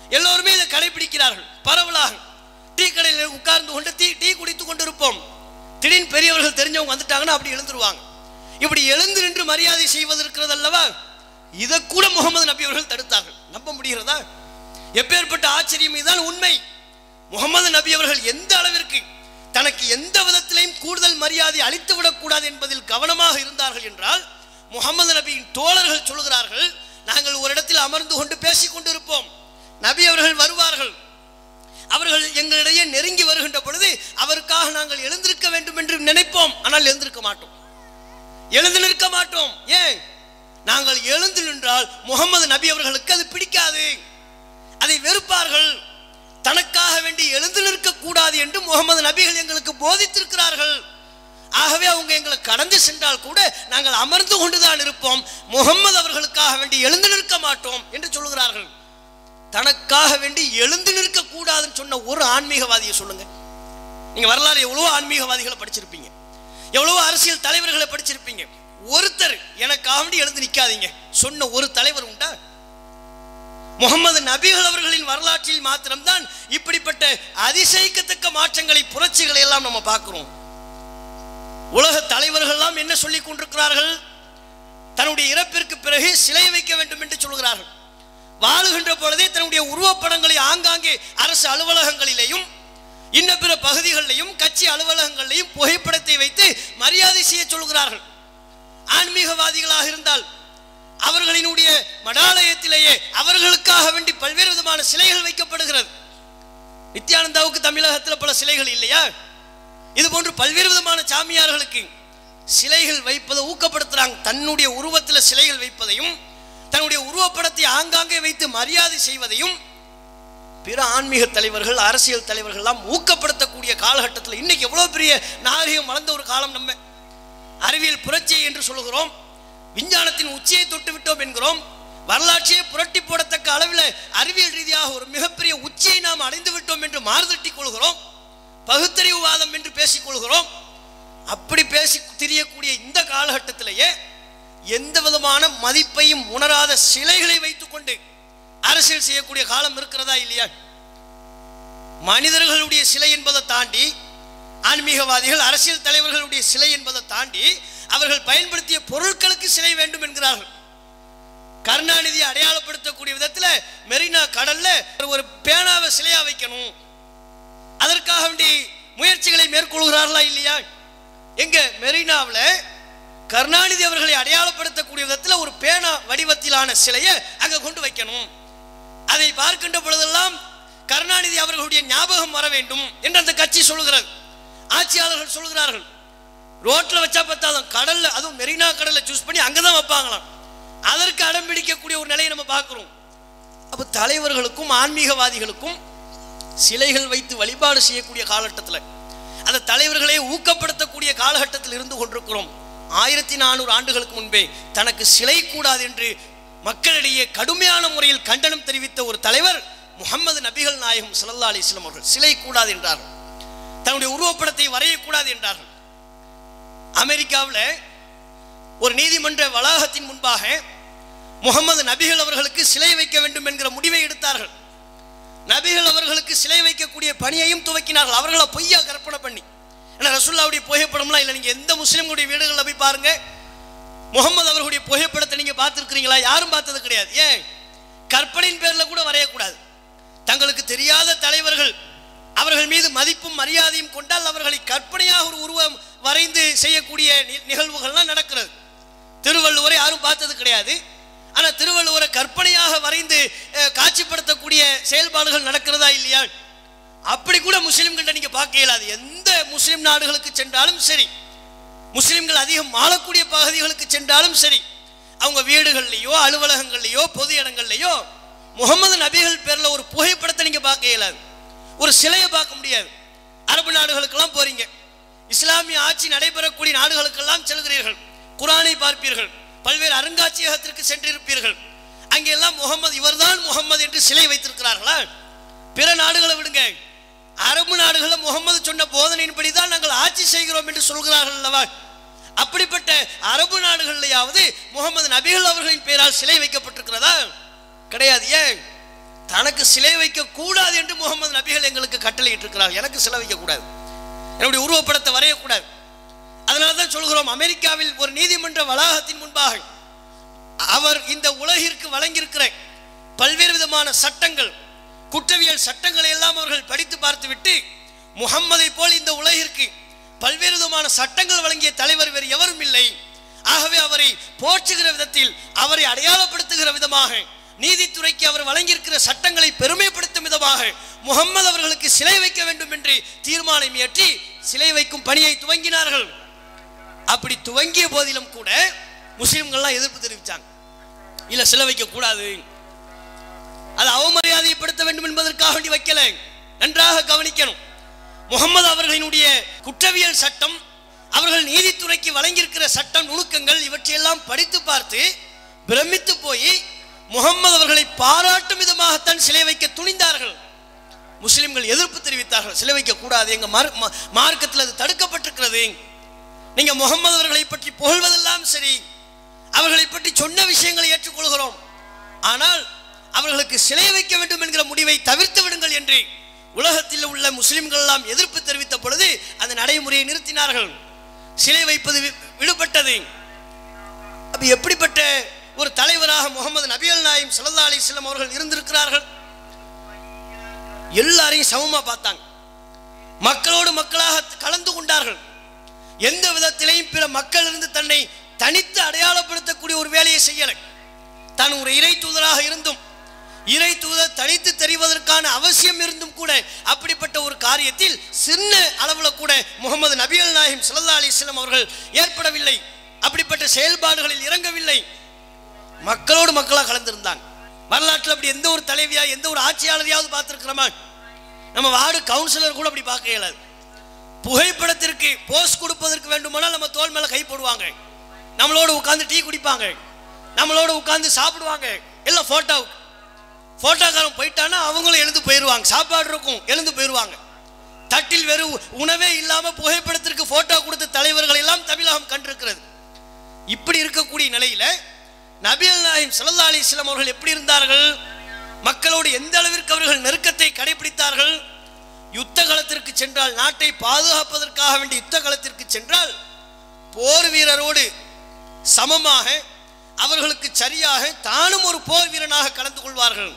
எல்லோருமே இதை கடைபிடிக்கிறார்கள். பரவலாக. டீ கடையில் உட்கார்ந்து கொண்டு டீ டீ குடித்து கொண்டு இருப்போம் திடீர்னு பெரியவர்கள் தெரிஞ்சவங்க வந்துட்டாங்கன்னா அப்படி எழுந்துருவாங்க. இப்படி எழுந்து நின்று மரியாதை செய்வது இருக்கிறது அல்லவா? இதை கூட முகமது நபி அவர்கள் தடுத்தார்கள். நம்ப முடிகிறதா? எப்பேற்பட்ட ஆச்சரியம் இதுதான் உண்மை. முகமது நபி அவர்கள் எந்த அளவிற்கு தனக்கு எந்த விதத்திலையும் கூடுதல் மரியாதை அளித்து விடக்கூடாது என்பதில் கவனமாக இருந்தார்கள் என்றால் முகமது நபியின் தோழர்கள் சொல்கிறார்கள் நாங்கள் ஒரு இடத்தில் அமர்ந்து கொண்டு பேசிக் கொண்டிருப்போம். நபி அவர்கள் வருவார்கள். அவர்கள் எங்களிடையே நெருங்கி வருகின்ற பொழுது அவருக்காக நாங்கள் எழுந்திருக்க வேண்டும் என்று நினைப்போம். ஆனால் எழுந்திருக்க மாட்டோம். எழுந்து நிற்க மாட்டோம். ஏன்? நாங்கள் எழுந்து நின்றால் முகமது நபி அவர்களுக்கு அது பிடிக்காது. அதை வெறுப்பார்கள். தனக்காக வேண்டி எழுந்து நிற்க கூடாது என்று முகமது நபிகள் எங்களுக்கு போதித்திருக்கிறார்கள். ஆகவே அவங்க எங்களை கடந்து சென்றால் கூட நாங்கள் அமர்ந்து கொண்டுதான் இருப்போம். முகமது அவர்களுக்காக வேண்டி எழுந்து நிற்க மாட்டோம் என்று சொல்கிறார்கள் தனக்காக வேண்டி எழுந்து நிற்க கூடாதுன்னு சொன்ன ஒரு ஆன்மீகவாதியை சொல்லுங்க. நீங்க வரலாறு எவ்வளவோ ஆன்மீகவாதிகளை படிச்சிருப்பீங்க. எவ்வளவோ அரசியல் தலைவர்களை படிச்சிருப்பீங்க. ஒருத்தர் எனக்காக வேண்டி எழுந்து நிற்காதீங்க சொன்ன ஒரு தலைவர் உண்டா? முகமது நபிகள் அவர்களின் வரலாற்றில் மாத்திரம்தான் இப்படிப்பட்ட அதிசயிக்கத்தக்க மாற்றங்களை புரட்சிகளை எல்லாம் நம்ம பார்க்கிறோம். உலக தலைவர்கள் எல்லாம் என்ன சொல்லிக் கொண்டிருக்கிறார்கள்? தன்னுடைய இறப்பிற்கு பிறகு சிலை வைக்க வேண்டும் என்று சொல்கிறார்கள். வாழுகின்ற பொழுதே தன்னுடைய உருவப்படங்களை ஆங்காங்கே அரசு அலுவலகங்களிலேயும் இன்ன பிற பகுதிகளிலையும் கட்சி அலுவலகங்களிலையும் புகைப்படத்தை வைத்து மரியாதை செய்ய சொல்கிறார்கள். ஆன்மீகவாதிகளாக இருந்தால் அவர்களினுடைய மடாலயத்திலேயே அவர்களுக்காக வேண்டி பல்வேறு விதமான சிலைகள் வைக்கப்படுகிறது. நித்யானந்தாவுக்கு தமிழகத்தில் பல சிலைகள் இல்லையா? இது போன்று பல்வேறு விதமான சாமியார்களுக்கு சிலைகள் வைப்பதை ஊக்கப்படுத்துறாங்க. தன்னுடைய உருவத்தில் சிலைகள் வைப்பதையும் தன்னுடைய உருவப்படத்தை ஆங்காங்கே வைத்து மரியாதை செய்வதையும் பிற ஆன்மீக தலைவர்கள் அரசியல் தலைவர்கள்லாம் ஊக்கப்படுத்தக்கூடிய காலகட்டத்தில் இன்னைக்கு எவ்வளோ பெரிய நாகரிகம் வளர்ந்த ஒரு காலம் நம்ம. அறிவியல் புரட்சி என்று சொல்லுகிறோம் விஞ்ஞானத்தின் உச்சியை தொட்டு விட்டோம் என்கிறோம் வரலாற்றையே புரட்டி போடத்தக்க அளவில் அறிவியல் ரீதியாக ஒரு மிகப்பெரிய உச்சியை நாம் அடைந்து விட்டோம் என்று மாறுதட்டிக் கொள்கிறோம் பகுத்தறிவுவாதம் என்று பேசிக்கொள்கிறோம் அப்படி பேசி திரியக்கூடிய இந்த காலகட்டத்திலேயே எந்த விதமான மதிப்பையும் உணராத சிலைகளை வைத்துக்கொண்டு அரசியல் செய்யக்கூடிய காலம் இருக்கிறதா இல்லையா? மனிதர்களுடைய சிலை என்பதை தாண்டி ஆன்மீகவாதிகள் அரசியல் தலைவர்களுடைய சிலை என்பதை தாண்டி அவர்கள் பயன்படுத்திய பொருட்களுக்கு சிலை வேண்டும் என்கிறார்கள். கருணாநிதியை அடையாளப்படுத்தக்கூடிய விதத்தில் மெரினா கடல்ல ஒரு பேனாவை சிலையா வைக்கணும். அதற்காக வேண்டி முயற்சிகளை மேற்கொள்கிறார்களா இல்லையா? எங்க மெரினாவில் கருணாநிதி அவர்களை அடையாளப்படுத்தக்கூடிய விதத்தில் ஒரு பேனா வடிவத்திலான சிலையை அங்க கொண்டு வைக்கணும். அதை பார்க்கின்ற பொழுதெல்லாம் கருணாநிதி அவர்களுடைய ஞாபகம் வர வேண்டும் என்று அந்த கட்சி சொல்லுகிறது. ஆட்சியாளர்கள் சொல்கிறார்கள் ரோட்ல வச்சா பார்த்தாலும் கடல்ல அதுவும் மெரினா கடல்ல சூஸ் பண்ணி அங்கதான் வைப்பாங்களாம். அதற்கு அடம் பிடிக்கக்கூடிய ஒரு நிலையை நம்ம பார்க்கிறோம். அப்ப தலைவர்களுக்கும் ஆன்மீகவாதிகளுக்கும் சிலைகள் வைத்து வழிபாடு செய்யக்கூடிய காலகட்டத்தில் அந்த தலைவர்களை ஊக்கப்படுத்தக்கூடிய காலகட்டத்தில் இருந்து கொண்டிருக்கிறோம். ஆயிரத்தி நானூறு ஆண்டுகளுக்கு முன்பே தனக்கு சிலை கூடாது என்று மக்களிடையே கடுமையான முறையில் கண்டனம் தெரிவித்த ஒரு தலைவர் முகமது நபிகள் நாயகம் சல்லா அலைஹி அவர்கள். சிலை கூடாது என்றார்கள். தன்னுடைய உருவப்படத்தை வரையக்கூடாது என்றார்கள். அமெரிக்காவில் ஒரு நீதிமன்ற வளாகத்தின் முன்பாக முகமது நபிகள் அவர்களுக்கு சிலை வைக்க வேண்டும் என்கிற முடிவை எடுத்தார்கள். நபிகள் அவர்களுக்கு சிலை வைக்கக்கூடிய பணியையும் துவக்கினார்கள். அவர்களை பொய்யா கற்பனை பண்ணி. ஆனால் ரசுல்லாவுடைய புகைப்படம்லாம் இல்லை. நீங்கள் எந்த முஸ்லீம்களுடைய வீடுகளில் போய் பாருங்க. முகமது அவர்களுடைய புகைப்படத்தை நீங்கள் பார்த்துருக்கிறீங்களா? யாரும் பார்த்தது கிடையாது. ஏன்? கற்பனையின் பேரில் கூட வரையக்கூடாது. தங்களுக்கு தெரியாத தலைவர்கள் அவர்கள் மீது மதிப்பும் மரியாதையும் கொண்டால் அவர்களை கற்பனையாக ஒரு உருவம் வரைந்து செய்யக்கூடிய நி- நிகழ்வுகள்லாம் நடக்கிறது. திருவள்ளுவரை யாரும் பார்த்தது கிடையாது. ஆனால் திருவள்ளுவரை கற்பனையாக வரைந்து காட்சிப்படுத்தக்கூடிய செயல்பாடுகள் நடக்கிறதா இல்லையா? அப்படி கூட முஸ்லிம்கள்ட்ட நீங்க பார்க்க இயலாது. எந்த முஸ்லிம் நாடுகளுக்கு சென்றாலும் சரி முஸ்லிம்கள் அதிகம் வாழக்கூடிய பகுதிகளுக்கு சென்றாலும் சரி அவங்க வீடுகள்லையோ அலுவலகங்கள்லையோ பொது இடங்கள்லையோ முகமது நபிகள் பேர்ல ஒரு புகைப்படத்தை நீங்க பார்க்க இயலாது. ஒரு சிலையை பார்க்க முடியாது. அரபு நாடுகளுக்கெல்லாம் போறீங்க. இஸ்லாமிய ஆட்சி நடைபெறக்கூடிய நாடுகளுக்கெல்லாம் செல்கிறீர்கள். குரானை பார்ப்பீர்கள். பல்வேறு அருங்காட்சியகத்திற்கு சென்றிருப்பீர்கள். அங்கெல்லாம் முகமது இவர்தான் முகமது என்று சிலை வைத்திருக்கிறார்களா? பிற நாடுகளை விடுங்க. அரபு நாடுகளில் முகமது சொன்ன போதனையின்படி தான் நாங்கள் ஆட்சி செய்கிறோம் என்று சொல்கிறார்கள் அல்லவா? அப்படிப்பட்ட அரபு நாடுகளிலேயாவது முகமது நபிகள் அவர்களின் பெயரால் சிலை வைக்கப்பட்டிருக்கிறதா? கிடையாது ஏன்? தனக்கு சிலை வைக்க கூடாது என்று முகமது நபிகள் எங்களுக்கு கட்டளையிட்டு இருக்கிறார் எனக்கு சிலை வைக்க கூடாது என்னுடைய உருவப்படத்தை வரையக்கூடாது. அதனால தான் சொல்கிறோம் அமெரிக்காவில் ஒரு நீதிமன்ற வளாகத்தின் முன்பாக அவர் இந்த உலகிற்கு வழங்கியிருக்கிற பல்வேறு விதமான சட்டங்கள் குற்றவியல் சட்டங்களை எல்லாம் அவர்கள் படித்து பார்த்துவிட்டு முகம்மதை போல் இந்த உலகிற்கு பல்வேறு விதமான சட்டங்கள் வழங்கிய தலைவர் வேறு எவரும் இல்லை. ஆகவே அவரை போற்றுகிற விதத்தில் அவரை அடையாளப்படுத்துகிற விதமாக நீதித்துறைக்கு அவர் வழங்கியிருக்கிற சட்டங்களை பெருமைப்படுத்தும் விதமாக முகம்மது அவர்களுக்கு சிலை வைக்க வேண்டும் என்று தீர்மானம் இயற்றி சிலை வைக்கும் பணியை துவங்கினார்கள். அப்படி துவங்கிய போதிலும் கூட முஸ்லிம்கள்லாம் எதிர்ப்பு தெரிவித்தாங்க இல்லை சிலை வைக்க கூடாது அது அவமரியாதைப்படுத்த வேண்டும் என்பதற்காக வேண்டி வைக்கல. நன்றாக கவனிக்கணும். முகமது அவர்களினுடைய குற்றவியல் சட்டம் அவர்கள் நீதித்துறைக்கு வழங்கியிருக்கிற சட்டம் நுணுக்கங்கள் இவற்றையெல்லாம் படித்து பார்த்து பிரமித்து போய் முகமது அவர்களை பாராட்டும் விதமாகத்தான் சிலை வைக்க துணிந்தார்கள். முஸ்லிம்கள் எதிர்ப்பு தெரிவித்தார்கள். சிலை வைக்க கூடாது. எங்க மார்க்கத்தில் அது தடுக்கப்பட்டிருக்கிறது. நீங்க முகமது அவர்களை பற்றி புகழ்வதெல்லாம் சரி. அவர்களை பற்றி சொன்ன விஷயங்களை ஏற்றுக்கொள்கிறோம். ஆனால் அவர்களுக்கு சிலை வைக்க வேண்டும் என்கிற முடிவை தவிர்த்து விடுங்கள் என்று உலகத்தில் உள்ள முஸ்லிம்கள் எல்லாம் எதிர்ப்பு தெரிவித்த பொழுது அந்த நடைமுறையை நிறுத்தினார்கள். சிலை வைப்பது விடுபட்டது. அப்ப எப்படிப்பட்ட ஒரு தலைவராக முகமது நபியல் நாயும் ஸல்லல்லாஹு அலைஹி அவர்கள் இருந்திருக்கிறார்கள்? எல்லாரையும் சமமா பார்த்தாங்க. மக்களோடு மக்களாக கலந்து கொண்டார்கள். எந்த விதத்திலையும் பிற மக்கள் இருந்து தன்னை தனித்து அடையாளப்படுத்தக்கூடிய ஒரு வேலையை செய்யலை. தான் ஒரு இறை தூதராக இருந்தும் இறை தூதர் தனித்து தெரிவதற்கான அவசியம் இருந்தும் கூட அப்படிப்பட்ட ஒரு காரியத்தில் சின்ன அளவில் கூட முகமது நபியல் நாயிம் ஸல்லல்லாஹு அலிஸ்லாம் அவர்கள் ஏற்படவில்லை. அப்படிப்பட்ட செயல்பாடுகளில் இறங்கவில்லை. மக்களோடு மக்களாக கலந்திருந்தாங்க. வரலாற்றில் அப்படி எந்த ஒரு தலைவியா எந்த ஒரு ஆட்சியாளரையாவது பார்த்துருக்கிறோமா? நம்ம வார்டு கவுன்சிலர் கூட அப்படி பார்க்க இயலாது. புகைப்படத்திற்கு போஸ்ட் கொடுப்பதற்கு வேண்டுமானால் நம்ம தோல் மேலே கை போடுவாங்க. நம்மளோட உட்காந்து டீ குடிப்பாங்க. நம்மளோட உட்காந்து சாப்பிடுவாங்க. எல்லாம் ஃபோட்டோ போட்டோக்காரன் போயிட்டானா அவங்களும் எழுந்து போயிடுவாங்க சாப்பாடு இருக்கும் எழுந்து போயிடுவாங்க தட்டில் வெறும் உணவே இல்லாமல் புகைப்படத்திற்கு போட்டோ கொடுத்த தலைவர்கள் எல்லாம் தமிழகம் கண்டிருக்கிறது. இப்படி இருக்கக்கூடிய நிலையில நபியல் நாயம் ஸல்லல்லாஹு அலி இஸ்லாம் அவர்கள் எப்படி இருந்தார்கள்? மக்களோடு எந்த அளவிற்கு அவர்கள் நெருக்கத்தை கடைபிடித்தார்கள்? யுத்த களத்திற்கு சென்றால் நாட்டை பாதுகாப்பதற்காக வேண்டிய யுத்த களத்திற்கு சென்றால் போர் வீரரோடு சமமாக அவர்களுக்கு சரியாக தானும் ஒரு போர் வீரனாக கலந்து கொள்வார்கள்.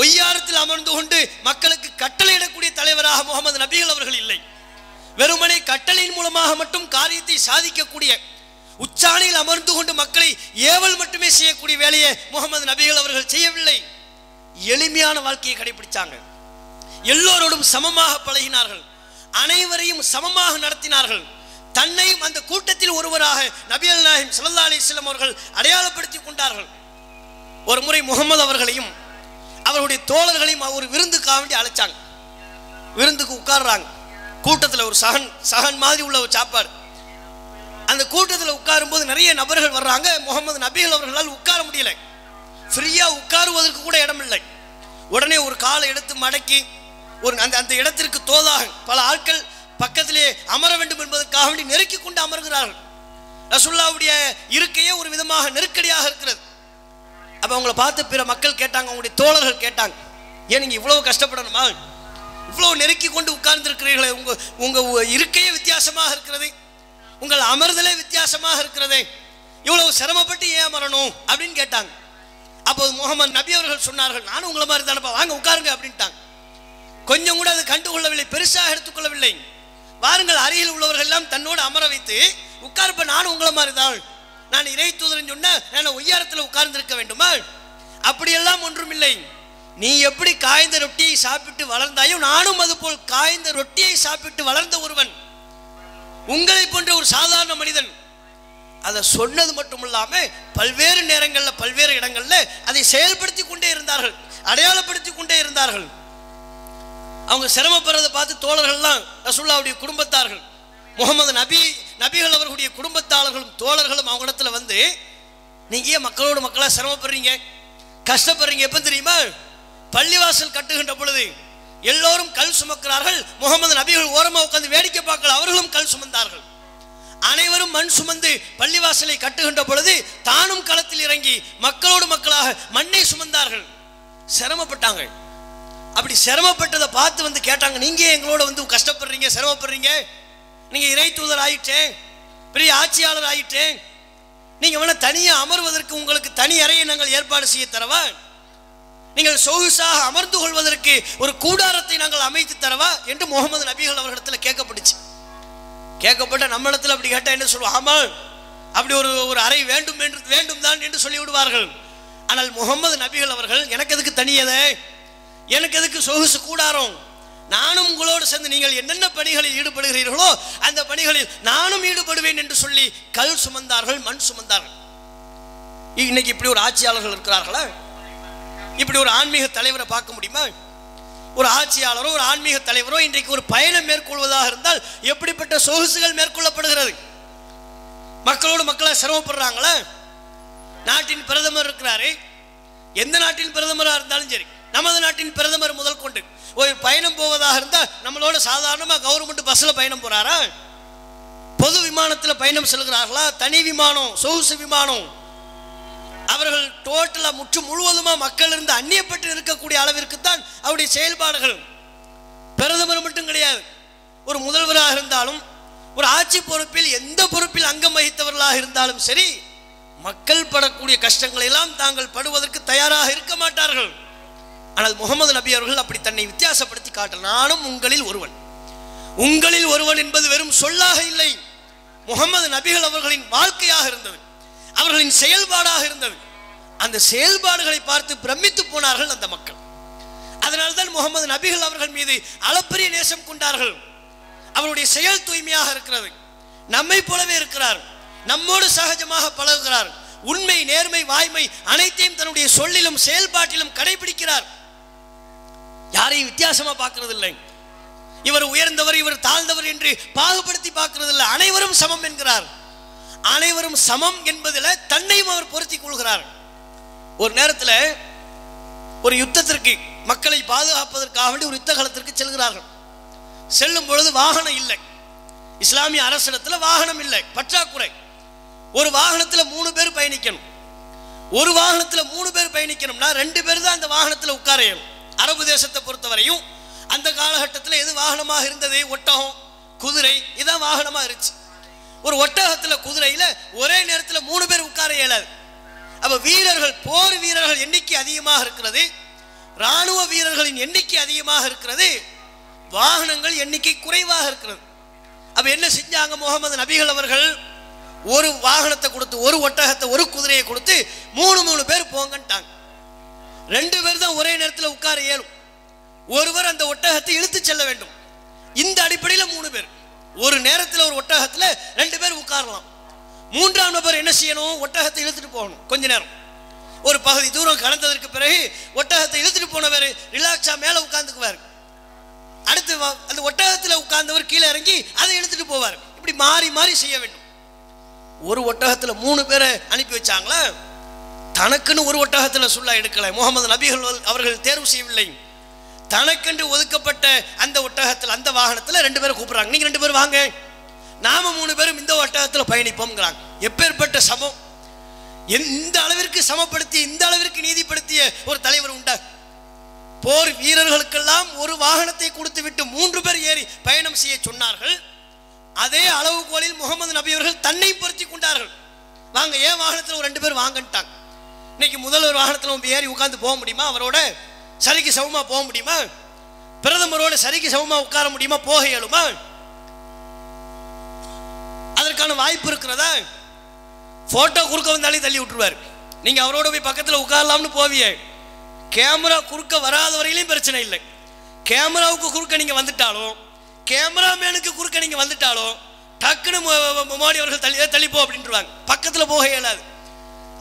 ஒய்யாரத்தில் அமர்ந்து கொண்டு மக்களுக்கு கட்டளையிடக்கூடிய தலைவராக முகமது நபிகள் அவர்கள் இல்லை. வெறுமனே கட்டளையின் மூலமாக மட்டும் காரியத்தை சாதிக்கக்கூடிய உச்சாணியில் அமர்ந்து கொண்டு மக்களை ஏவல் மட்டுமே செய்யக்கூடிய வேலையை முகமது நபிகள் அவர்கள் செய்யவில்லை. எளிமையான வாழ்க்கையை கடைபிடிச்சாங்க. எல்லோரோடும் சமமாக பழகினார்கள். அனைவரையும் சமமாக நடத்தினார்கள். தன்னையும் அந்த கூட்டத்தில் ஒருவராக நபியல் நாயகம் ஸல்லல்லாஹு அலைஹி வஸல்லம் அவர்கள் அடையாளப்படுத்திக் கொண்டார்கள். ஒரு முறை முகமது அவர்களையும் அவருடைய தோழர்களையும் ஒரு விருந்துக்காக வேண்டி அழைச்சாங்க. விருந்துக்கு உட்காடுறாங்க கூட்டத்தில் ஒரு சகன் சகன் மாதிரி உள்ள ஒரு சாப்பாடு. அந்த கூட்டத்தில் உட்காரும்போது நிறைய நபர்கள் வர்றாங்க. முகமது நபிகள் அவர்களால் உட்கார முடியல. ஃப்ரீயா உட்காருவதற்கு கூட இடம் இல்லை உடனே ஒரு காலை எடுத்து மடக்கி ஒரு அந்த அந்த இடத்திற்கு தோதாக பல ஆட்கள் பக்கத்திலே அமர வேண்டும் என்பதற்காக வேண்டி நெருக்கி கொண்டு அமர்கிறார்கள். ரசுல்லாவுடைய இருக்கையே ஒரு விதமாக நெருக்கடியாக இருக்கிறது. அப்போ அவங்கள பார்த்து பிற மக்கள் கேட்டாங்க அவங்களுடைய தோழர்கள் கேட்டாங்க ஏன் நீங்கள் இவ்வளவு கஷ்டப்படணுமா? இவ்வளோ நெருக்கி கொண்டு உட்கார்ந்துருக்கிறீர்களே உங்கள் உங்கள் இருக்கையே வித்தியாசமாக இருக்கிறது உங்கள் அமர்தலே வித்தியாசமாக இருக்கிறதே இவ்வளவு சிரமப்பட்டு ஏன் அமரணும்? அப்படின்னு கேட்டாங்க. அப்போது முகமது நபி அவர்கள் சொன்னார்கள் நானும் உங்களை மாதிரி தானப்பா வாங்க உட்காருங்க அப்படின்ட்டாங்க. கொஞ்சம் கூட அது கண்டுகொள்ளவில்லை பெருசாக எடுத்துக்கொள்ளவில்லை. வாருங்கள் அருகில் உள்ளவர்கள் எல்லாம் தன்னோடு அமர வைத்து உட்கார்ப்ப நானும் உங்களை மாதிரி தான். நான் இறை தூதரன் சொன்ன நான் உயரத்தில் உட்கார்ந்திருக்க வேண்டுமா? அப்படியெல்லாம் ஒன்றுமில்லை. நீ எப்படி காய்ந்த ரொட்டியை சாப்பிட்டு வளர்ந்தாயோ நானும் அதுபோல் காய்ந்த ரொட்டியை சாப்பிட்டு வளர்ந்த ஒருவன். உங்களை போன்ற ஒரு சாதாரண மனிதன். அதை சொன்னது மட்டும் இல்லாமல் பல்வேறு நேரங்களில் பல்வேறு இடங்களில் அதை செயல்படுத்தி கொண்டே இருந்தார்கள் அடையாளப்படுத்தி கொண்டே இருந்தார்கள். அவங்க சிரமப்படுறதை பார்த்து தோழர்கள்லாம் ரசுல்லாவுடைய குடும்பத்தார்கள் முகமது நபி நபிகள் அவர்களுடைய குடும்பத்தாளர்களும் தோழர்களும் அவங்க இடத்துல வந்து நீங்க ஏன் மக்களோடு மக்களாக சிரமப்படுறீங்க? கஷ்டப்படுறீங்க. எப்போ தெரியுமா? பள்ளிவாசல் கட்டுகின்ற பொழுது எல்லோரும் கல் சுமக்கிறார்கள். முகமது நபிகள் ஓரமாக உட்காந்து வேடிக்கை பார்க்கல. அவர்களும் கல் சுமந்தார்கள். அனைவரும் மண் சுமந்து பள்ளிவாசலை கட்டுகின்ற பொழுது தானும் களத்தில் இறங்கி மக்களோடு மக்களாக மண்ணை சுமந்தார்கள். சிரமப்பட்டாங்க. அப்படி சிரமப்பட்டதை பார்த்து வந்து கேட்டாங்க. நீங்க எங்களோட வந்து கஷ்டப்படுறீங்க? சிரமப்படுறீங்க? நீங்க இறை தூதர் ஆயிட்டேன் பெரிய ஆட்சியாளர் ஆயிட்டேன். நீங்க வேணா தனியா அமர்வதற்கு உங்களுக்கு தனி அறையை நாங்கள் ஏற்பாடு செய்ய தரவா நீங்கள் சொகுசாக அமர்ந்து கொள்வதற்கு ஒரு கூடாரத்தை நாங்கள் அமைத்து தரவா என்று முகமது நபிகள் அவர்களிடத்தில் கேட்கப்பட்டுச்சு. கேட்கப்பட்ட நம்மிடத்தில் அப்படி கேட்டா என்ன சொல்லுவோம் அப்படி ஒரு ஒரு அறை வேண்டும் என்று வேண்டும் தான் என்று சொல்லி விடுவார்கள் ஆனால் முகமது நபிகள் அவர்கள் எனக்கு எதுக்கு தனியதே எனக்கு எதுக்கு சொகுசு கூடாரம்? நானும் உங்களோடு சேர்ந்து நீங்கள் என்னென்ன பணிகளில் ஈடுபடுகிறீர்களோ அந்த பணிகளில் நானும் ஈடுபடுவேன் என்று சொல்லி கல் சுமந்தார்கள் மண் சுமந்தார்கள். இன்னைக்கு இப்படி ஒரு ஆட்சியாளர்கள் இருக்கிறார்களா? இப்படி ஒரு ஆன்மீக தலைவரை பார்க்க முடியுமா? ஒரு ஆட்சியாளரோ ஒரு ஆன்மீக தலைவரோ இன்றைக்கு ஒரு பயணம் மேற்கொள்வதாக இருந்தால் எப்படிப்பட்ட சொகுசுகள் மேற்கொள்ளப்படுகிறது? மக்களோடு மக்களை சிரமப்படுறாங்களா? நாட்டின் பிரதமர் இருக்கிறாரு. எந்த நாட்டின் பிரதமராக இருந்தாலும் சரி. நமது நாட்டின் பிரதமர் முதல் கொண்டு. ஒரு பயணம் போவதாக இருந்தால் நம்மளோட சாதாரணமாக கவர்மெண்ட் பஸ்ஸில் பயணம் போகிறாரா பொது விமானத்தில் பயணம் செல்கிறார்களா? தனி விமானம் சொகுசு விமானம். அவர்கள் டோட்டலாக முற்று முழுவதுமாக மக்கள் இருந்து அந்நியப்பட்டு இருக்கக்கூடிய அளவிற்கு தான் அவருடைய செயல்பாடுகள். பிரதமர் மட்டும் கிடையாது. ஒரு முதல்வராக இருந்தாலும் ஒரு ஆட்சி பொறுப்பில் எந்த பொறுப்பில் அங்கம் வகித்தவர்களாக இருந்தாலும் சரி மக்கள் படக்கூடிய கஷ்டங்களை எல்லாம் தாங்கள் படுவதற்கு தயாராக இருக்க மாட்டார்கள். ஆனால் முகமது நபி அவர்கள் அப்படி தன்னை வித்தியாசப்படுத்தி காட்ட நானும் உங்களில் ஒருவன். உங்களில் ஒருவன் என்பது வெறும் சொல்லாக இல்லை. முகமது நபிகள் அவர்களின் வாழ்க்கையாக இருந்தது. அவர்களின் செயல்பாடாக இருந்தது. அந்த செயல்பாடுகளை பார்த்து பிரமித்து போனார்கள் அந்த மக்கள். அதனால்தான் முகமது நபிகள் அவர்கள் மீது அளப்பரிய நேசம் கொண்டார்கள். அவருடைய செயல் தூய்மையாக இருக்கிறது. நம்மை போலவே இருக்கிறார். நம்மோடு சகஜமாக பழகுகிறார். உண்மை நேர்மை வாய்மை அனைத்தையும் தன்னுடைய சொல்லிலும் செயல்பாட்டிலும் கடைபிடிக்கிறார். யாரையும் வித்தியாசமா பார்க்கறது இல்லை இவர் உயர்ந்தவர் இவர் தாழ்ந்தவர் என்று பாகுபடுத்தி பார்க்கறது இல்லை அனைவரும் சமம் என்கிறார். அனைவரும் சமம் என்பதில் தன்னையும் அவர் பொருத்தி கொள்கிறார். ஒரு நேரத்தில் ஒரு யுத்தத்திற்கு மக்களை பாதுகாப்பதற்காக வேண்டி ஒரு யுத்த காலத்திற்கு செல்கிறார்கள். செல்லும் பொழுது வாகனம் இல்லை. இஸ்லாமிய அரசிடத்தில் வாகனம் இல்லை. பற்றாக்குறை. ஒரு வாகனத்தில் மூணு பேர் பயணிக்கணும். ஒரு வாகனத்தில் மூணு பேர் பயணிக்கணும்னா ரெண்டு பேர் தான் அந்த வாகனத்தில் உட்காரையணும் அரபு தேசத்தை பொறுத்தவரையும் அந்த காலகட்டத்தில் எது வாகனமாக இருந்தது? ஒட்டகம் குதிரை இதான் வாகனமாக இருந்துச்சு. ஒரு ஒட்டகத்தில் குதிரையில் ஒரே நேரத்தில் மூணு பேர் உட்கார இயலாது. அப்போ வீரர்கள் போர் வீரர்கள் எண்ணிக்கை அதிகமாக இருக்கிறது. ராணுவ வீரர்களின் எண்ணிக்கை அதிகமாக இருக்கிறது. வாகனங்கள் எண்ணிக்கை குறைவாக இருக்கிறது. அப்போ என்ன செஞ்சாங்க முகமது நபிகள் அவர்கள்? ஒரு வாகனத்தை கொடுத்து ஒரு ஒட்டகத்தை ஒரு குதிரையை கொடுத்து மூணு மூணு பேர் போங்கன்ட்டாங்க. ரெண்டு பேர் தான் ஒரே நேரத்தில் உட்கார இயலும் ஒருவர் அந்த ஒட்டகத்தை இழுத்து செல்ல வேண்டும். இந்த அடிப்படையில் மூணு பேர். ஒரு நேரத்தில் ஒரு ஒட்டகத்தில் ரெண்டு பேர் உட்காரலாம். மூன்றாம் நபர் என்ன செய்யணும்? ஒட்டகத்தை இழுத்துட்டு போகணும். கொஞ்ச நேரம். ஒரு பகுதி தூரம் கடந்ததற்கு பிறகு ஒட்டகத்தை இழுத்துட்டு போனவர் ரிலாக்ஸா மேலே உட்கார்ந்துக்குவார். அடுத்து வ- அந்த ஒட்டகத்தில் உட்கார்ந்தவர் கீழே இறங்கி அதை இழுத்துட்டு போவார். இப்படி மாறி மாறி செய்ய வேண்டும். ஒரு ஒட்டகத்தில் மூணு பேரை அனுப்பி வச்சாங்களா? தனக்குன்னு ஒரு ஒட்டகத்தில் சுல்லா எடுக்கலை. முகமது நபிகள் அவர்கள்- தேர்வு செய்யவில்லை. தனக்கென்று ஒதுக்கப்பட்ட அந்த ஒட்டகத்தில் அந்த வாகனத்தில் ரெண்டு பேரும் கூப்பிட்றாங்க. நீங்கள் ரெண்டு பேரும் வாங்க. நாம மூணு பேரும் இந்த ஒட்டகத்தில் பயணிப்போம்ங்கிறாங்க. எப்பேற்பட்ட சமம்? இந்த அளவிற்கு சமப்படுத்தி இந்த அளவிற்கு நீதிப்படுத்திய ஒரு தலைவர் உண்டா? போர் வீரர்களுக்கெல்லாம் ஒரு வாகனத்தை கொடுத்து விட்டு மூன்று பேர் ஏறி பயணம் செய்ய சொன்னார்கள். அதே அளவுகோலில் முகமது நபி அவர்கள் தன்னை பொருத்தி கொண்டார்கள். வாங்க ஏன் வாகனத்தில் ஒரு ரெண்டு பேர் வாங்கன்ட்டாங்க? இன்னைக்கு முதல்வர் வாகனத்தில் ஏறி உட்காந்து போக முடியுமா? அவரோட சரிக்கு சமமா போக முடியுமா? பிரதமரோட சரிக்கு சமமா உட்கார முடியுமா? போக இயலுமா? அதற்கான வாய்ப்பு இருக்கிறதா? போட்டோ குறுக்க வந்தாலே தள்ளி விட்டுருவார். நீங்க அவரோட போய் பக்கத்துல உட்காரலாம்னு போவியே. கேமரா குறுக்க வராத வரையிலையும் பிரச்சனை இல்லை. கேமராவுக்கு குறுக்க நீங்கள் வந்துட்டாலும் கேமராமேனுக்கு குறுக்க நீங்கள் வந்துட்டாலும் டக்குன்னு மோடி அவர்கள் தள்ளி தள்ளிப்போ அப்படின்ட்டுருவாங்க பக்கத்துல போக இயலாது.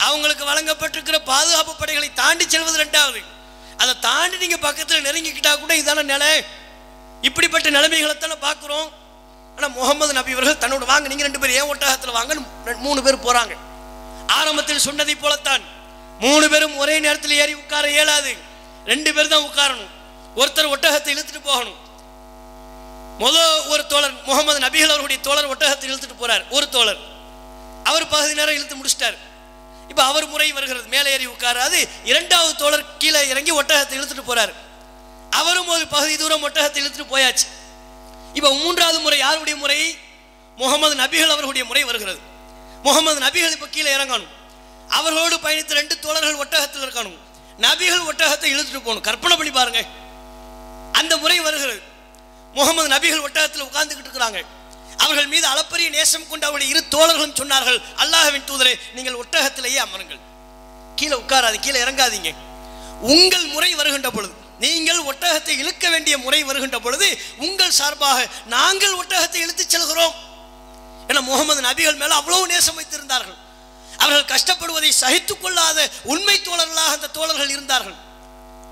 அவங்களுக்கு வழங்கப்பட்டிருக்கிற பாதுகாப்பு படைகளை தாண்டி செல்வது ரெண்டாவது. அதை தாண்டி நீங்க பக்கத்தில் நெருங்கிக்கிட்டா கூட இதான நிலை. இப்படிப்பட்ட நிலைமைகளை தானே பார்க்குறோம். ஆனால் முகமது நபி அவர்கள் தன்னோட வாங்க நீங்கள் ரெண்டு பேரும் ஏன் ஒட்டகத்தில் வாங்கன்னு ரெண்டு- மூணு பேர் போகிறாங்க ஆரம்பத்தில் சொன்னதை போலத்தான். மூணு பேரும் ஒரே நேரத்தில் ஏறி உட்கார இயலாது. ரெண்டு பேர் தான் உட்காரணும். ஒருத்தர் ஒட்டகத்தை இழுத்துட்டு போகணும். முதல் ஒரு தோழர் முகமது நபிகள் அவருடைய தோழர் ஒட்டகத்தை இழுத்துட்டு போறார். ஒரு தோழர். அவர் பகுதி நேரம் இழுத்து முடிச்சிட்டார். இப்போ அவர் முறை வருகிறது. மேலே ஏறி உட்காராது. இரண்டாவது தோழர் கீழே இறங்கி ஒட்டகத்தை இழுத்துட்டு போறார். அவரும் ஒரு பகுதி தூரம் ஒட்டகத்தை இழுத்துட்டு போயாச்சு. இப்போ மூன்றாவது முறை யாருடைய முறை? முகமது நபிகள் அவர்களுடைய முறை வருகிறது. முகமது நபிகள் இப்போ கீழே இறங்கணும். அவர்களோடு பயணித்த ரெண்டு தோழர்கள் ஒட்டகத்தில் இருக்கணும். நபிகள் ஒட்டகத்தை இழுத்துட்டு போகணும். கற்பனை பண்ணி பாருங்க. அந்த முறை வருகிறது. முகமது நபிகள் ஒட்டகத்தில் உட்கார்ந்துக்கிட்டு இருக்கிறாங்க. அவர்கள் மீது அளப்பரிய நேசம் கொண்டு அவருடைய இரு தோழர்களும் சொன்னார்கள் அல்லாஹவின் தூதரே நீங்கள் ஒட்டகத்திலேயே அமருங்கள். கீழே உட்காராது கீழே இறங்காதீங்க. உங்கள் முறை வருகின்ற பொழுது நீங்கள் ஒட்டகத்தை இழுக்க வேண்டிய முறை வருகின்ற பொழுது உங்கள் சார்பாக நாங்கள் ஒட்டகத்தை இழுத்துச் செல்கிறோம். என முகமது நபிகள் மேல அவ்வளவு நேசம் வைத்திருந்தார்கள். அவர்கள் கஷ்டப்படுவதை சகித்துக் கொள்ளாத உண்மை தோழர்களாக அந்த தோழர்கள் இருந்தார்கள்.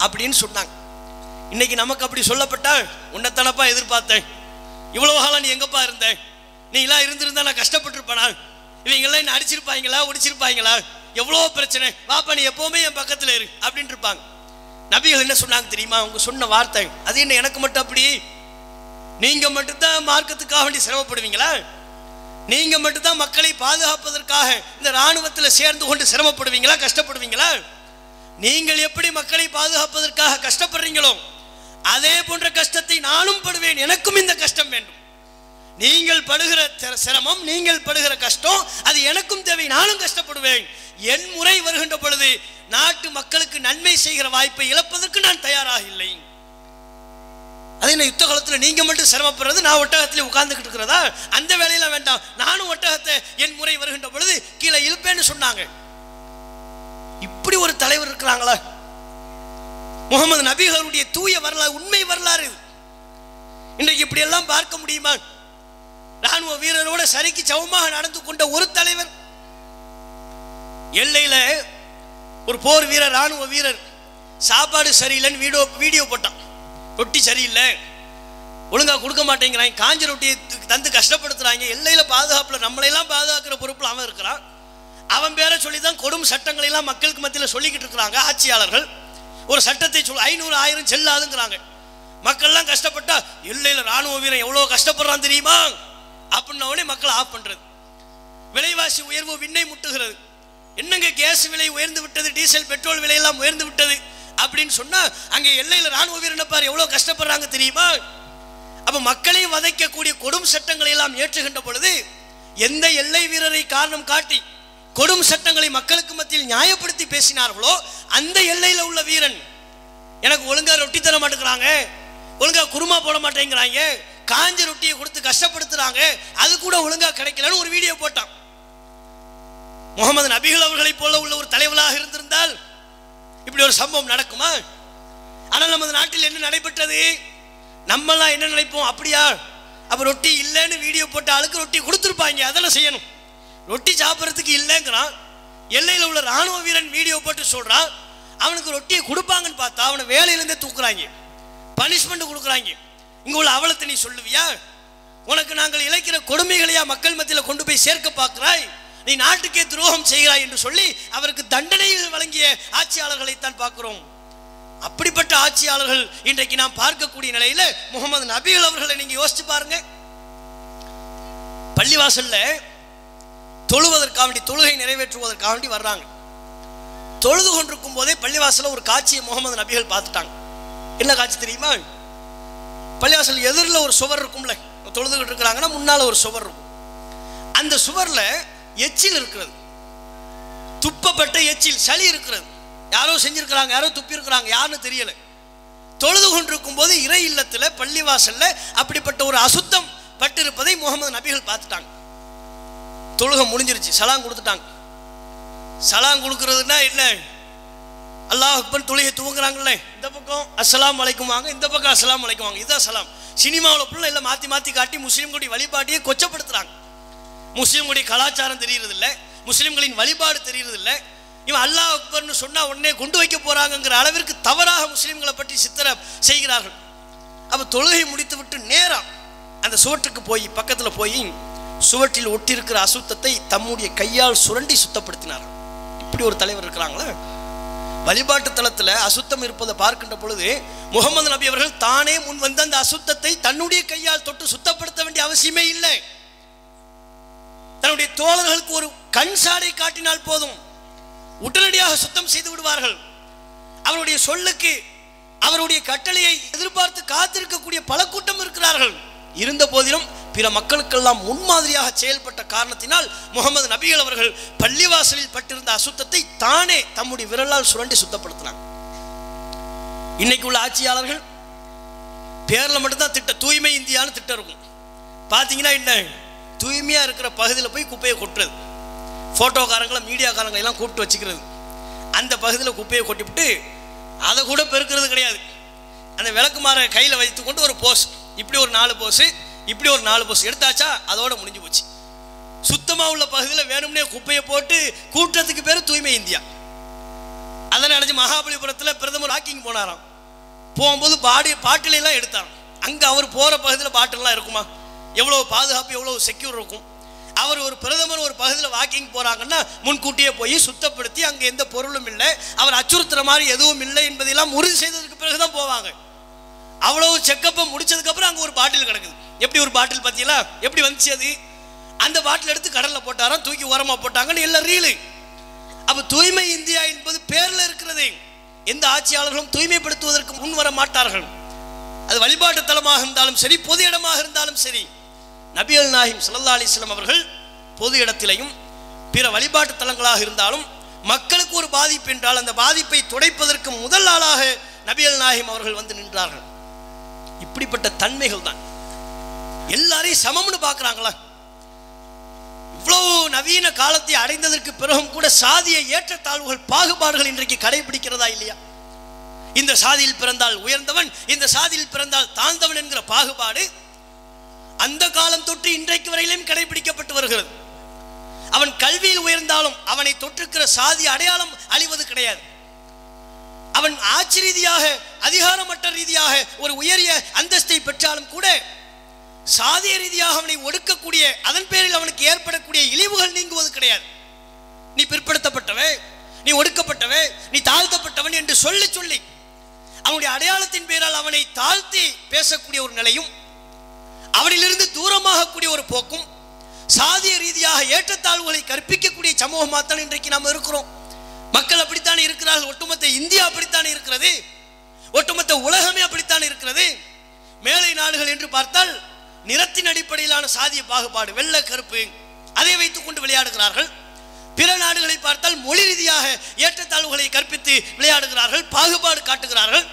அப்படின்னு சொன்னாங்க. இன்னைக்கு நமக்கு அப்படி சொல்லப்பட்டால் உன்னைத்தனப்பா எதிர்பார்த்தேன். இவ்வளவு காலம் நீ எங்கப்பா இருந்த? நீ எல்லாம் இருந்திருந்தா நான் கஷ்டப்பட்டிருப்பேனா? இவங்கெல்லாம் என்ன அடிச்சிருப்பாங்களா ஒடிச்சிருப்பாங்களா? எவ்வளோ பிரச்சனை. வாப்பா நீ எப்பவுமே என் பக்கத்தில் இரு அப்படின்ட்டு இருப்பாங்க. நபிகள் என்ன சொன்னாங்க தெரியுமா? அவங்க சொன்ன வார்த்தை. அது என்ன எனக்கு மட்டும் அப்படி? நீங்க மட்டும்தான் மார்க்கத்துக்காக வேண்டி சிரமப்படுவீங்களா? நீங்க மட்டும்தான் மக்களை பாதுகாப்பதற்காக இந்த ராணுவத்தில் சேர்ந்து கொண்டு சிரமப்படுவீங்களா கஷ்டப்படுவீங்களா? நீங்கள் எப்படி மக்களை பாதுகாப்பதற்காக கஷ்டப்படுறீங்களோ அதே போன்ற கஷ்டத்தை நானும் படுவேன் எனக்கும் இந்த கஷ்டம் வேண்டும். நீங்கள் படுகிற சிரமம் நீங்கள் படுகிற கஷ்டம் அது எனக்கும் தேவை நானும் கஷ்டப்படுவேன். என் முறை வருகின்ற பொழுது நாட்டு மக்களுக்கு நன்மை செய்கிற வாய்ப்பை இழப்பதற்கு நான் தயாராக இல்லை. அதே நான் யுத்த காலத்தில் நீங்க மட்டும் சிரமப்படுறது நான் ஒட்டகத்தில் உட்கார்ந்துக்கிட்டு இருக்கிறதா? அந்த வேலையெல்லாம் வேண்டாம். நானும் ஒட்டகத்தை என் முறை வருகின்ற பொழுது கீழே இழுப்பேன்னு சொன்னாங்க. இப்படி ஒரு தலைவர் இருக்கிறாங்களா? முகமது நபிகளுடைய தூய வரலாறு உண்மை வரலாறு. இன்றைக்கு இப்படி எல்லாம் பார்க்க முடியுமா? ராணுவ வீரரோட சரிக்கு சமமாக நடந்து கொண்ட ஒரு தலைவர். எல்லையில ஒரு போர் வீரர் ராணுவ வீரர் சாப்பாடு சரியில்லைன்னு வீடியோ வீடியோ போட்டான். ரொட்டி சரியில்லை. ஒழுங்காக கொடுக்க மாட்டேங்கிறாங்க. காஞ்ச ரொட்டியை தந்து கஷ்டப்படுத்துறாங்க. எல்லையில பாதுகாப்புல நம்மளையெல்லாம் பாதுகாக்கிற பொறுப்பில் அவன் இருக்கிறான். அவன் பேரை சொல்லி தான் கொடும் சட்டங்களை எல்லாம் மக்களுக்கு மத்தியில் சொல்லிக்கிட்டு இருக்கிறாங்க ஆட்சியாளர்கள். ஒரு சட்டத்தை சொல் ஐநூறு ஆயிரம் செல்லாதுங்கிறாங்க. மக்கள்லாம் கஷ்டப்பட்டா எல்லையில் ராணுவ வீரன் எவ்வளோ கஷ்டப்படுறான் தெரியுமா? அப்படின்ன மக்களை ஆஃப் பண்ணுறது விலைவாசி உயர்வு விண்ணை முட்டுகிறது. என்னங்க கேஸ் விலை உயர்ந்து விட்டது டீசல் பெட்ரோல் விலையெல்லாம் உயர்ந்து விட்டது அப்படின்னு சொன்னா அங்கே எல்லையில் ராணுவ வீரனை பாரு எவ்வளோ கஷ்டப்படுறாங்க தெரியுமா? அப்போ மக்களையும் வதைக்கக்கூடிய கொடும் சட்டங்களை எல்லாம் ஏற்றுகின்ற பொழுது எந்த எல்லை வீரரை காரணம் காட்டி கொடும் சட்டங்களை மக்களுக்கு மத்தியில் நியாயப்படுத்தி பேசினார்களோ அந்த எல்லையில் உள்ள வீரன். எனக்கு ஒழுங்கா ரொட்டி தர மாட்டேங்கிறாங்க. ஒழுங்கா குருமா போட மாட்டேங்கிறாங்க. காஞ்ச ரொட்டியை கொடுத்து கஷ்டப்படுத்துறாங்க. அது கூட ஒழுங்கா கிடைக்கலன்னு ஒரு வீடியோ போட்டான். முகமது நபிகள் அவர்களைப் போல உள்ள ஒரு தலைவராக இருந்திருந்தால் இப்படி ஒரு சம்பவம் நடக்குமா? ஆனால் நமது நாட்டில் என்ன நடைபெற்றது? நம்மலாம் என்ன நினைப்போம்? அப்படியா? அப்ப ரொட்டி இல்லைன்னு வீடியோ போட்ட ஆளுக்கு ரொட்டி கொடுத்துருப்பாங்க. அதெல்லாம் செய்யணும். ரொட்டி சாப்பிட்றதுக்கு இல்லைங்கிறான். எல்லையில் உள்ள ராணுவ வீரன் வீடியோ போட்டு சொல்றான் அவனுக்கு ரொட்டியை கொடுப்பாங்கன்னு பார்த்தா அவனை வேலையிலேருந்தே தூக்குறாங்க. பனிஷ்மெண்ட் கொடுக்குறாங்க. இங்கே உள்ள அவலத்தை நீ சொல்லுவியா? உனக்கு நாங்கள் இழைக்கிற கொடுமைகளையா மக்கள் மத்தியில் கொண்டு போய் சேர்க்க பார்க்கிறாய்? நீ நாட்டுக்கே துரோகம் செய்கிறாய் என்று சொல்லி அவருக்கு தண்டனை வழங்கிய ஆட்சியாளர்களைத்தான் பார்க்கிறோம். அப்படிப்பட்ட ஆட்சியாளர்கள் இன்றைக்கு நாம் பார்க்கக்கூடிய நிலையில் முகமது நபிகள் அவர்களை நீங்க யோசிச்சு பாருங்க. பள்ளிவாசல்ல தொழுவதற்காக வேண்டி தொழுகை நிறைவேற்றுவதற்காக வேண்டி வர்றாங்க. தொழுது கொண்டிருக்கும் போதே பள்ளிவாசலில் ஒரு காட்சியை முகமது நபிகள் பார்த்துட்டாங்க. என்ன காட்சி தெரியுமா? பள்ளிவாசல் எதிரில் ஒரு சுவர் இருக்கும்ல. தொழுதுகிட்டு இருக்கிறாங்கன்னா முன்னால ஒரு சுவர் இருக்கும். அந்த சுவர்ல எச்சில் இருக்கிறது. துப்பப்பட்ட எச்சில் சளி இருக்கிறது. யாரோ செஞ்சிருக்கிறாங்க யாரோ துப்பி இருக்கிறாங்க யாருன்னு தெரியல. தொழுது கொண்டிருக்கும் போது இறை இல்லத்துல பள்ளிவாசல்ல அப்படிப்பட்ட ஒரு அசுத்தம் பட்டிருப்பதை முகமது நபிகள் பார்த்துட்டாங்க. தொழுகை முடிஞ்சிருச்சு. சலாம் கொடுத்துட்டாங்க. சலாம் கொடுக்கறதுனா என்ன? அல்லாஹ் அக்பர் தொழுகை துவங்குறாங்கல்ல. இந்த பக்கம் அஸ்லாம் அழைக்குவாங்க வாங்க இந்த பக்கம் அஸ்லாம் அழைக்குவாங்க வாங்க. இதுதான் சலாம். சினிமாவில் ஃபுல்லாக எல்லாம் மாற்றி மாற்றி காட்டி முஸ்லீம்களுடைய வழிபாட்டையே கொச்சப்படுத்துறாங்க. முஸ்லீம்களுடைய கலாச்சாரம் தெரியறது முஸ்லீம்களின் வழிபாடு தெரியறது இவன் அல்லாஹ் அக்பர்னு சொன்னால் உடனே கொண்டு வைக்க போகிறாங்கங்கிற அளவிற்கு தவறாக முஸ்லீம்களை பற்றி சித்திர செய்கிறார்கள். அப்போ தொழுகை முடித்து விட்டு நேரம் அந்த சோற்றுக்கு போய் பக்கத்தில் போய் சுவற்றில் ஒட்டியிருக்கிற அசுத்தத்தை தம்முடைய கையால் சுரண்டி சுத்தப்படுத்தினார்கள். இப்படி ஒரு தலைவர் இருக்கிறாங்களா. வழிபாட்டு தலத்துல அசுத்தம் இருப்பதை பார்க்கின்ற பொழுது முகமது நபி அவர்கள் தானே முன் வந்து அந்த அசுத்தத்தை தன்னுடைய கையால் தொட்டு சுத்தப்படுத்த வேண்டிய அவசியமே இல்லை. தன்னுடைய தோழர்களுக்கு ஒரு கண் சாடை காட்டினால் போதும். உடனடியாக சுத்தம் செய்து விடுவார்கள். அவருடைய சொல்லுக்கு அவருடைய கட்டளையை எதிர்பார்த்து காத்திருக்கக்கூடிய பல கூட்டம் இருக்கிறார்கள். இருந்த போதிலும் பிற மக்களுக்கெல்லாம் முன்மாதிரியாக செயல்பட்ட காரணத்தினால் முகமது நபிகள் அவர்கள் பள்ளிவாசலில் பட்டிருந்த அசுத்தத்தை தானே தம்முடைய விரலால் சுரண்டி சுத்தப்படுத்தினாங்க. இன்னைக்கு உள்ள ஆட்சியாளர்கள் பேர்ல மட்டும்தான் திட்ட தூய்மை இந்தியான்னு திட்டம் இருக்கும். பார்த்தீங்கன்னா என்ன? தூய்மையா இருக்கிற பகுதியில் போய் குப்பையை கொட்டுறது. ஃபோட்டோக்காரங்களை மீடியாக்காரங்களை எல்லாம் கூப்பிட்டு வச்சுக்கிறது. அந்த பகுதியில் குப்பையை கொட்டிவிட்டு அதை கூட பெருக்கிறது கிடையாது. அந்த விளக்குமாற கையில் வைத்துக்கொண்டு ஒரு போஸ்ட் இப்படி ஒரு நாலு போஸ் இப்படி ஒரு நாலு போஸ் எடுத்தாச்சா அதோட முடிஞ்சு போச்சு. சுத்தமாக உள்ள பகுதியில் வேணும்னே குப்பையை போட்டு கூட்டத்துக்கு பேர் தூய்மை இந்தியா. அதை நினச்சி மகாபலிபுரத்தில் பிரதமர் வாக்கிங் போனாராம். போகும்போது பாடி பாட்டிலெல்லாம் எடுத்தாராம். அங்கே அவர் போகிற பகுதியில் பாட்டிலாம் இருக்குமா? எவ்வளோ பாதுகாப்பு எவ்வளோ செக்யூர் இருக்கும்? அவர் ஒரு பிரதமர் ஒரு பகுதியில் வாக்கிங் போகிறாங்கன்னா முன்கூட்டியே போய் சுத்தப்படுத்தி அங்கே எந்த பொருளும் இல்லை. அவர் அச்சுறுத்துற மாதிரி எதுவும் இல்லை என்பதெல்லாம் உறுதி செய்ததுக்கு பிறகுதான் போவாங்க. அவ்வளவு செக்கப்பை முடிச்சதுக்கு அப்புறம் அங்கே ஒரு பாட்டில் கிடக்குது. எப்படி ஒரு பாட்டில் பார்த்தீங்களா எப்படி வந்துச்சு அது? அந்த பாட்டில் எடுத்து கடலில் போட்டாராம் தூக்கி ஓரமாக போட்டாங்கன்னு எல்லாம் ரீலு அப்போ தூய்மை இந்தியா என்பது பேரில் இருக்கிறது. எந்த ஆட்சியாளர்களும் தூய்மைப்படுத்துவதற்கு முன் வர மாட்டார்கள். அது வழிபாட்டு தலமாக இருந்தாலும் சரி பொது இடமாக இருந்தாலும் சரி. நபியல் நாயிம் ஸல்லல்லாஹு அலைஹி அவர்கள் பொது இடத்திலையும் பிற வழிபாட்டு தலங்களாக இருந்தாலும் மக்களுக்கு ஒரு பாதிப்பு என்றால் அந்த பாதிப்பை துடைப்பதற்கு முதல் ஆளாக நபியல் நாயிம் அவர்கள் வந்து நின்றார்கள். இப்படிப்பட்ட தன்மைகள் தான் எல்லாரையும் சமம்னு பார்க்குறாங்களா? இவ்வளவு நவீன காலத்தை அடைந்ததற்கு பிறகும் கூட சாதிய ஏற்றத்தாழ்வுகள் பாகுபாடுகள் இன்றைக்கு கடைபிடிக்கிறதா இல்லையா? இந்த சாதியில் பிறந்தால் உயர்ந்தவன் இந்த சாதியில் பிறந்தால் தாழ்ந்தவன் என்கிற பாகுபாடு அந்த காலம் தொட்டு இன்றைக்கு வரையிலும் கடைபிடிக்கப்பட்டு வருகிறது. அவன் கல்வியில் உயர்ந்தாலும் அவனை தொற்றுக்கிற சாதி அடையாளம் அழிவது கிடையாது. அவன் ஆட்சி ரீதியாக அதிகாரமற்ற ரீதியாக ஒரு உயரிய அந்தஸ்தை பெற்றாலும் கூட சாதிய ரீதியாக அவனை ஒடுக்கக்கூடிய அதன் பேரில் அவனுக்கு ஏற்படக்கூடிய இழிவுகள் நீங்குவது கிடையாது. நீ பிற்படுத்தப்பட்டவன் நீ ஒடுக்கப்பட்டவன் நீ தாழ்த்தப்பட்டவன் என்று சொல்லி சொல்லி அவனுடைய அடையாளத்தின் பேரால் அவனை தாழ்த்தி பேசக்கூடிய ஒரு நிலையும் அவனிலிருந்து தூரமாகக்கூடிய ஒரு போக்கும் சாதிய ரீதியாக ஏற்றத்தாழ்வுகளை கற்பிக்கக்கூடிய சமூகமாக தான் இன்றைக்கு நாம் இருக்கிறோம். மக்கள் அப்படித்தான் இருக்கிறார்கள்? ஒட்டுமொத்த இந்தியா அப்படித்தான் இருக்கிறது? ஒட்டுமொத்த உலகமே அப்படித்தான் இருக்கிறது? மேலை நாடுகள் என்று பார்த்தால் நிறத்தின் அடிப்படையிலான சாதிய பாகுபாடு வெள்ளை கருப்பு அதை வைத்துக் கொண்டு விளையாடுகிறார்கள். பிற நாடுகளை பார்த்தால் மொழி ரீதியாக ஏற்றத்தாழ்வுகளை கற்பித்து விளையாடுகிறார்கள் பாகுபாடு காட்டுகிறார்கள்.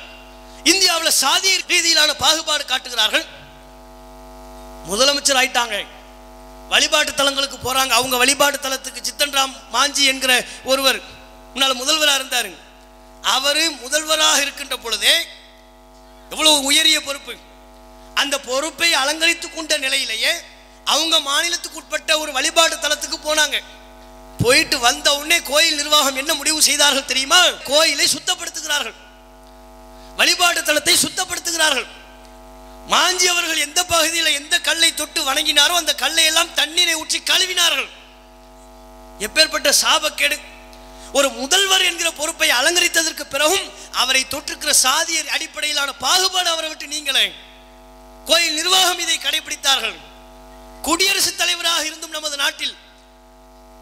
இந்தியாவில் சாதிய ரீதியிலான பாகுபாடு காட்டுகிறார்கள். முதலமைச்சர் ஆயிட்டாங்க. வழிபாட்டு தலங்களுக்கு போறாங்க. அவங்க வழிபாட்டு தலத்துக்கு சித்தன்ராம் மாஞ்சி என்கிற ஒருவர் முன்னால் முதல்வராக இருந்தாரு அவர் முதல்வராக இருக்கின்ற பொழுதே எவ்வளவு உயரிய பொறுப்பு. அந்த பொறுப்பை அலங்கரித்து கொண்ட நிலையிலேயே அவங்க மாநிலத்துக்கு உட்பட்ட ஒரு வழிபாட்டு தலத்துக்கு போனாங்க. போயிட்டு வந்த உடனே கோயில் நிர்வாகம் என்ன முடிவு செய்தார்கள் தெரியுமா? கோயிலை சுத்தப்படுத்துகிறார்கள். வழிபாட்டு தலத்தை சுத்தப்படுத்துகிறார்கள். மாஞ்சி அவர்கள் எந்த பகுதியில் எந்த கல்லை தொட்டு வணங்கினாரோ அந்த கல்லை எல்லாம் தண்ணீரை ஊற்றி கழுவினார்கள். எப்பேற்பட்ட சாபக்கேடு ஒரு முதல்வர் என்கிற பொறுப்பை அலங்கரித்ததற்கு பிறகும் அவரை தொற்றுக்கிற சாதிய அடிப்படையிலான பாகுபாடு அவரை விட்டு நீங்களே. கோயில் நிர்வாகம் இதை கடைபிடித்தார்கள். குடியரசுத் தலைவராக இருந்தும் நமது நாட்டில்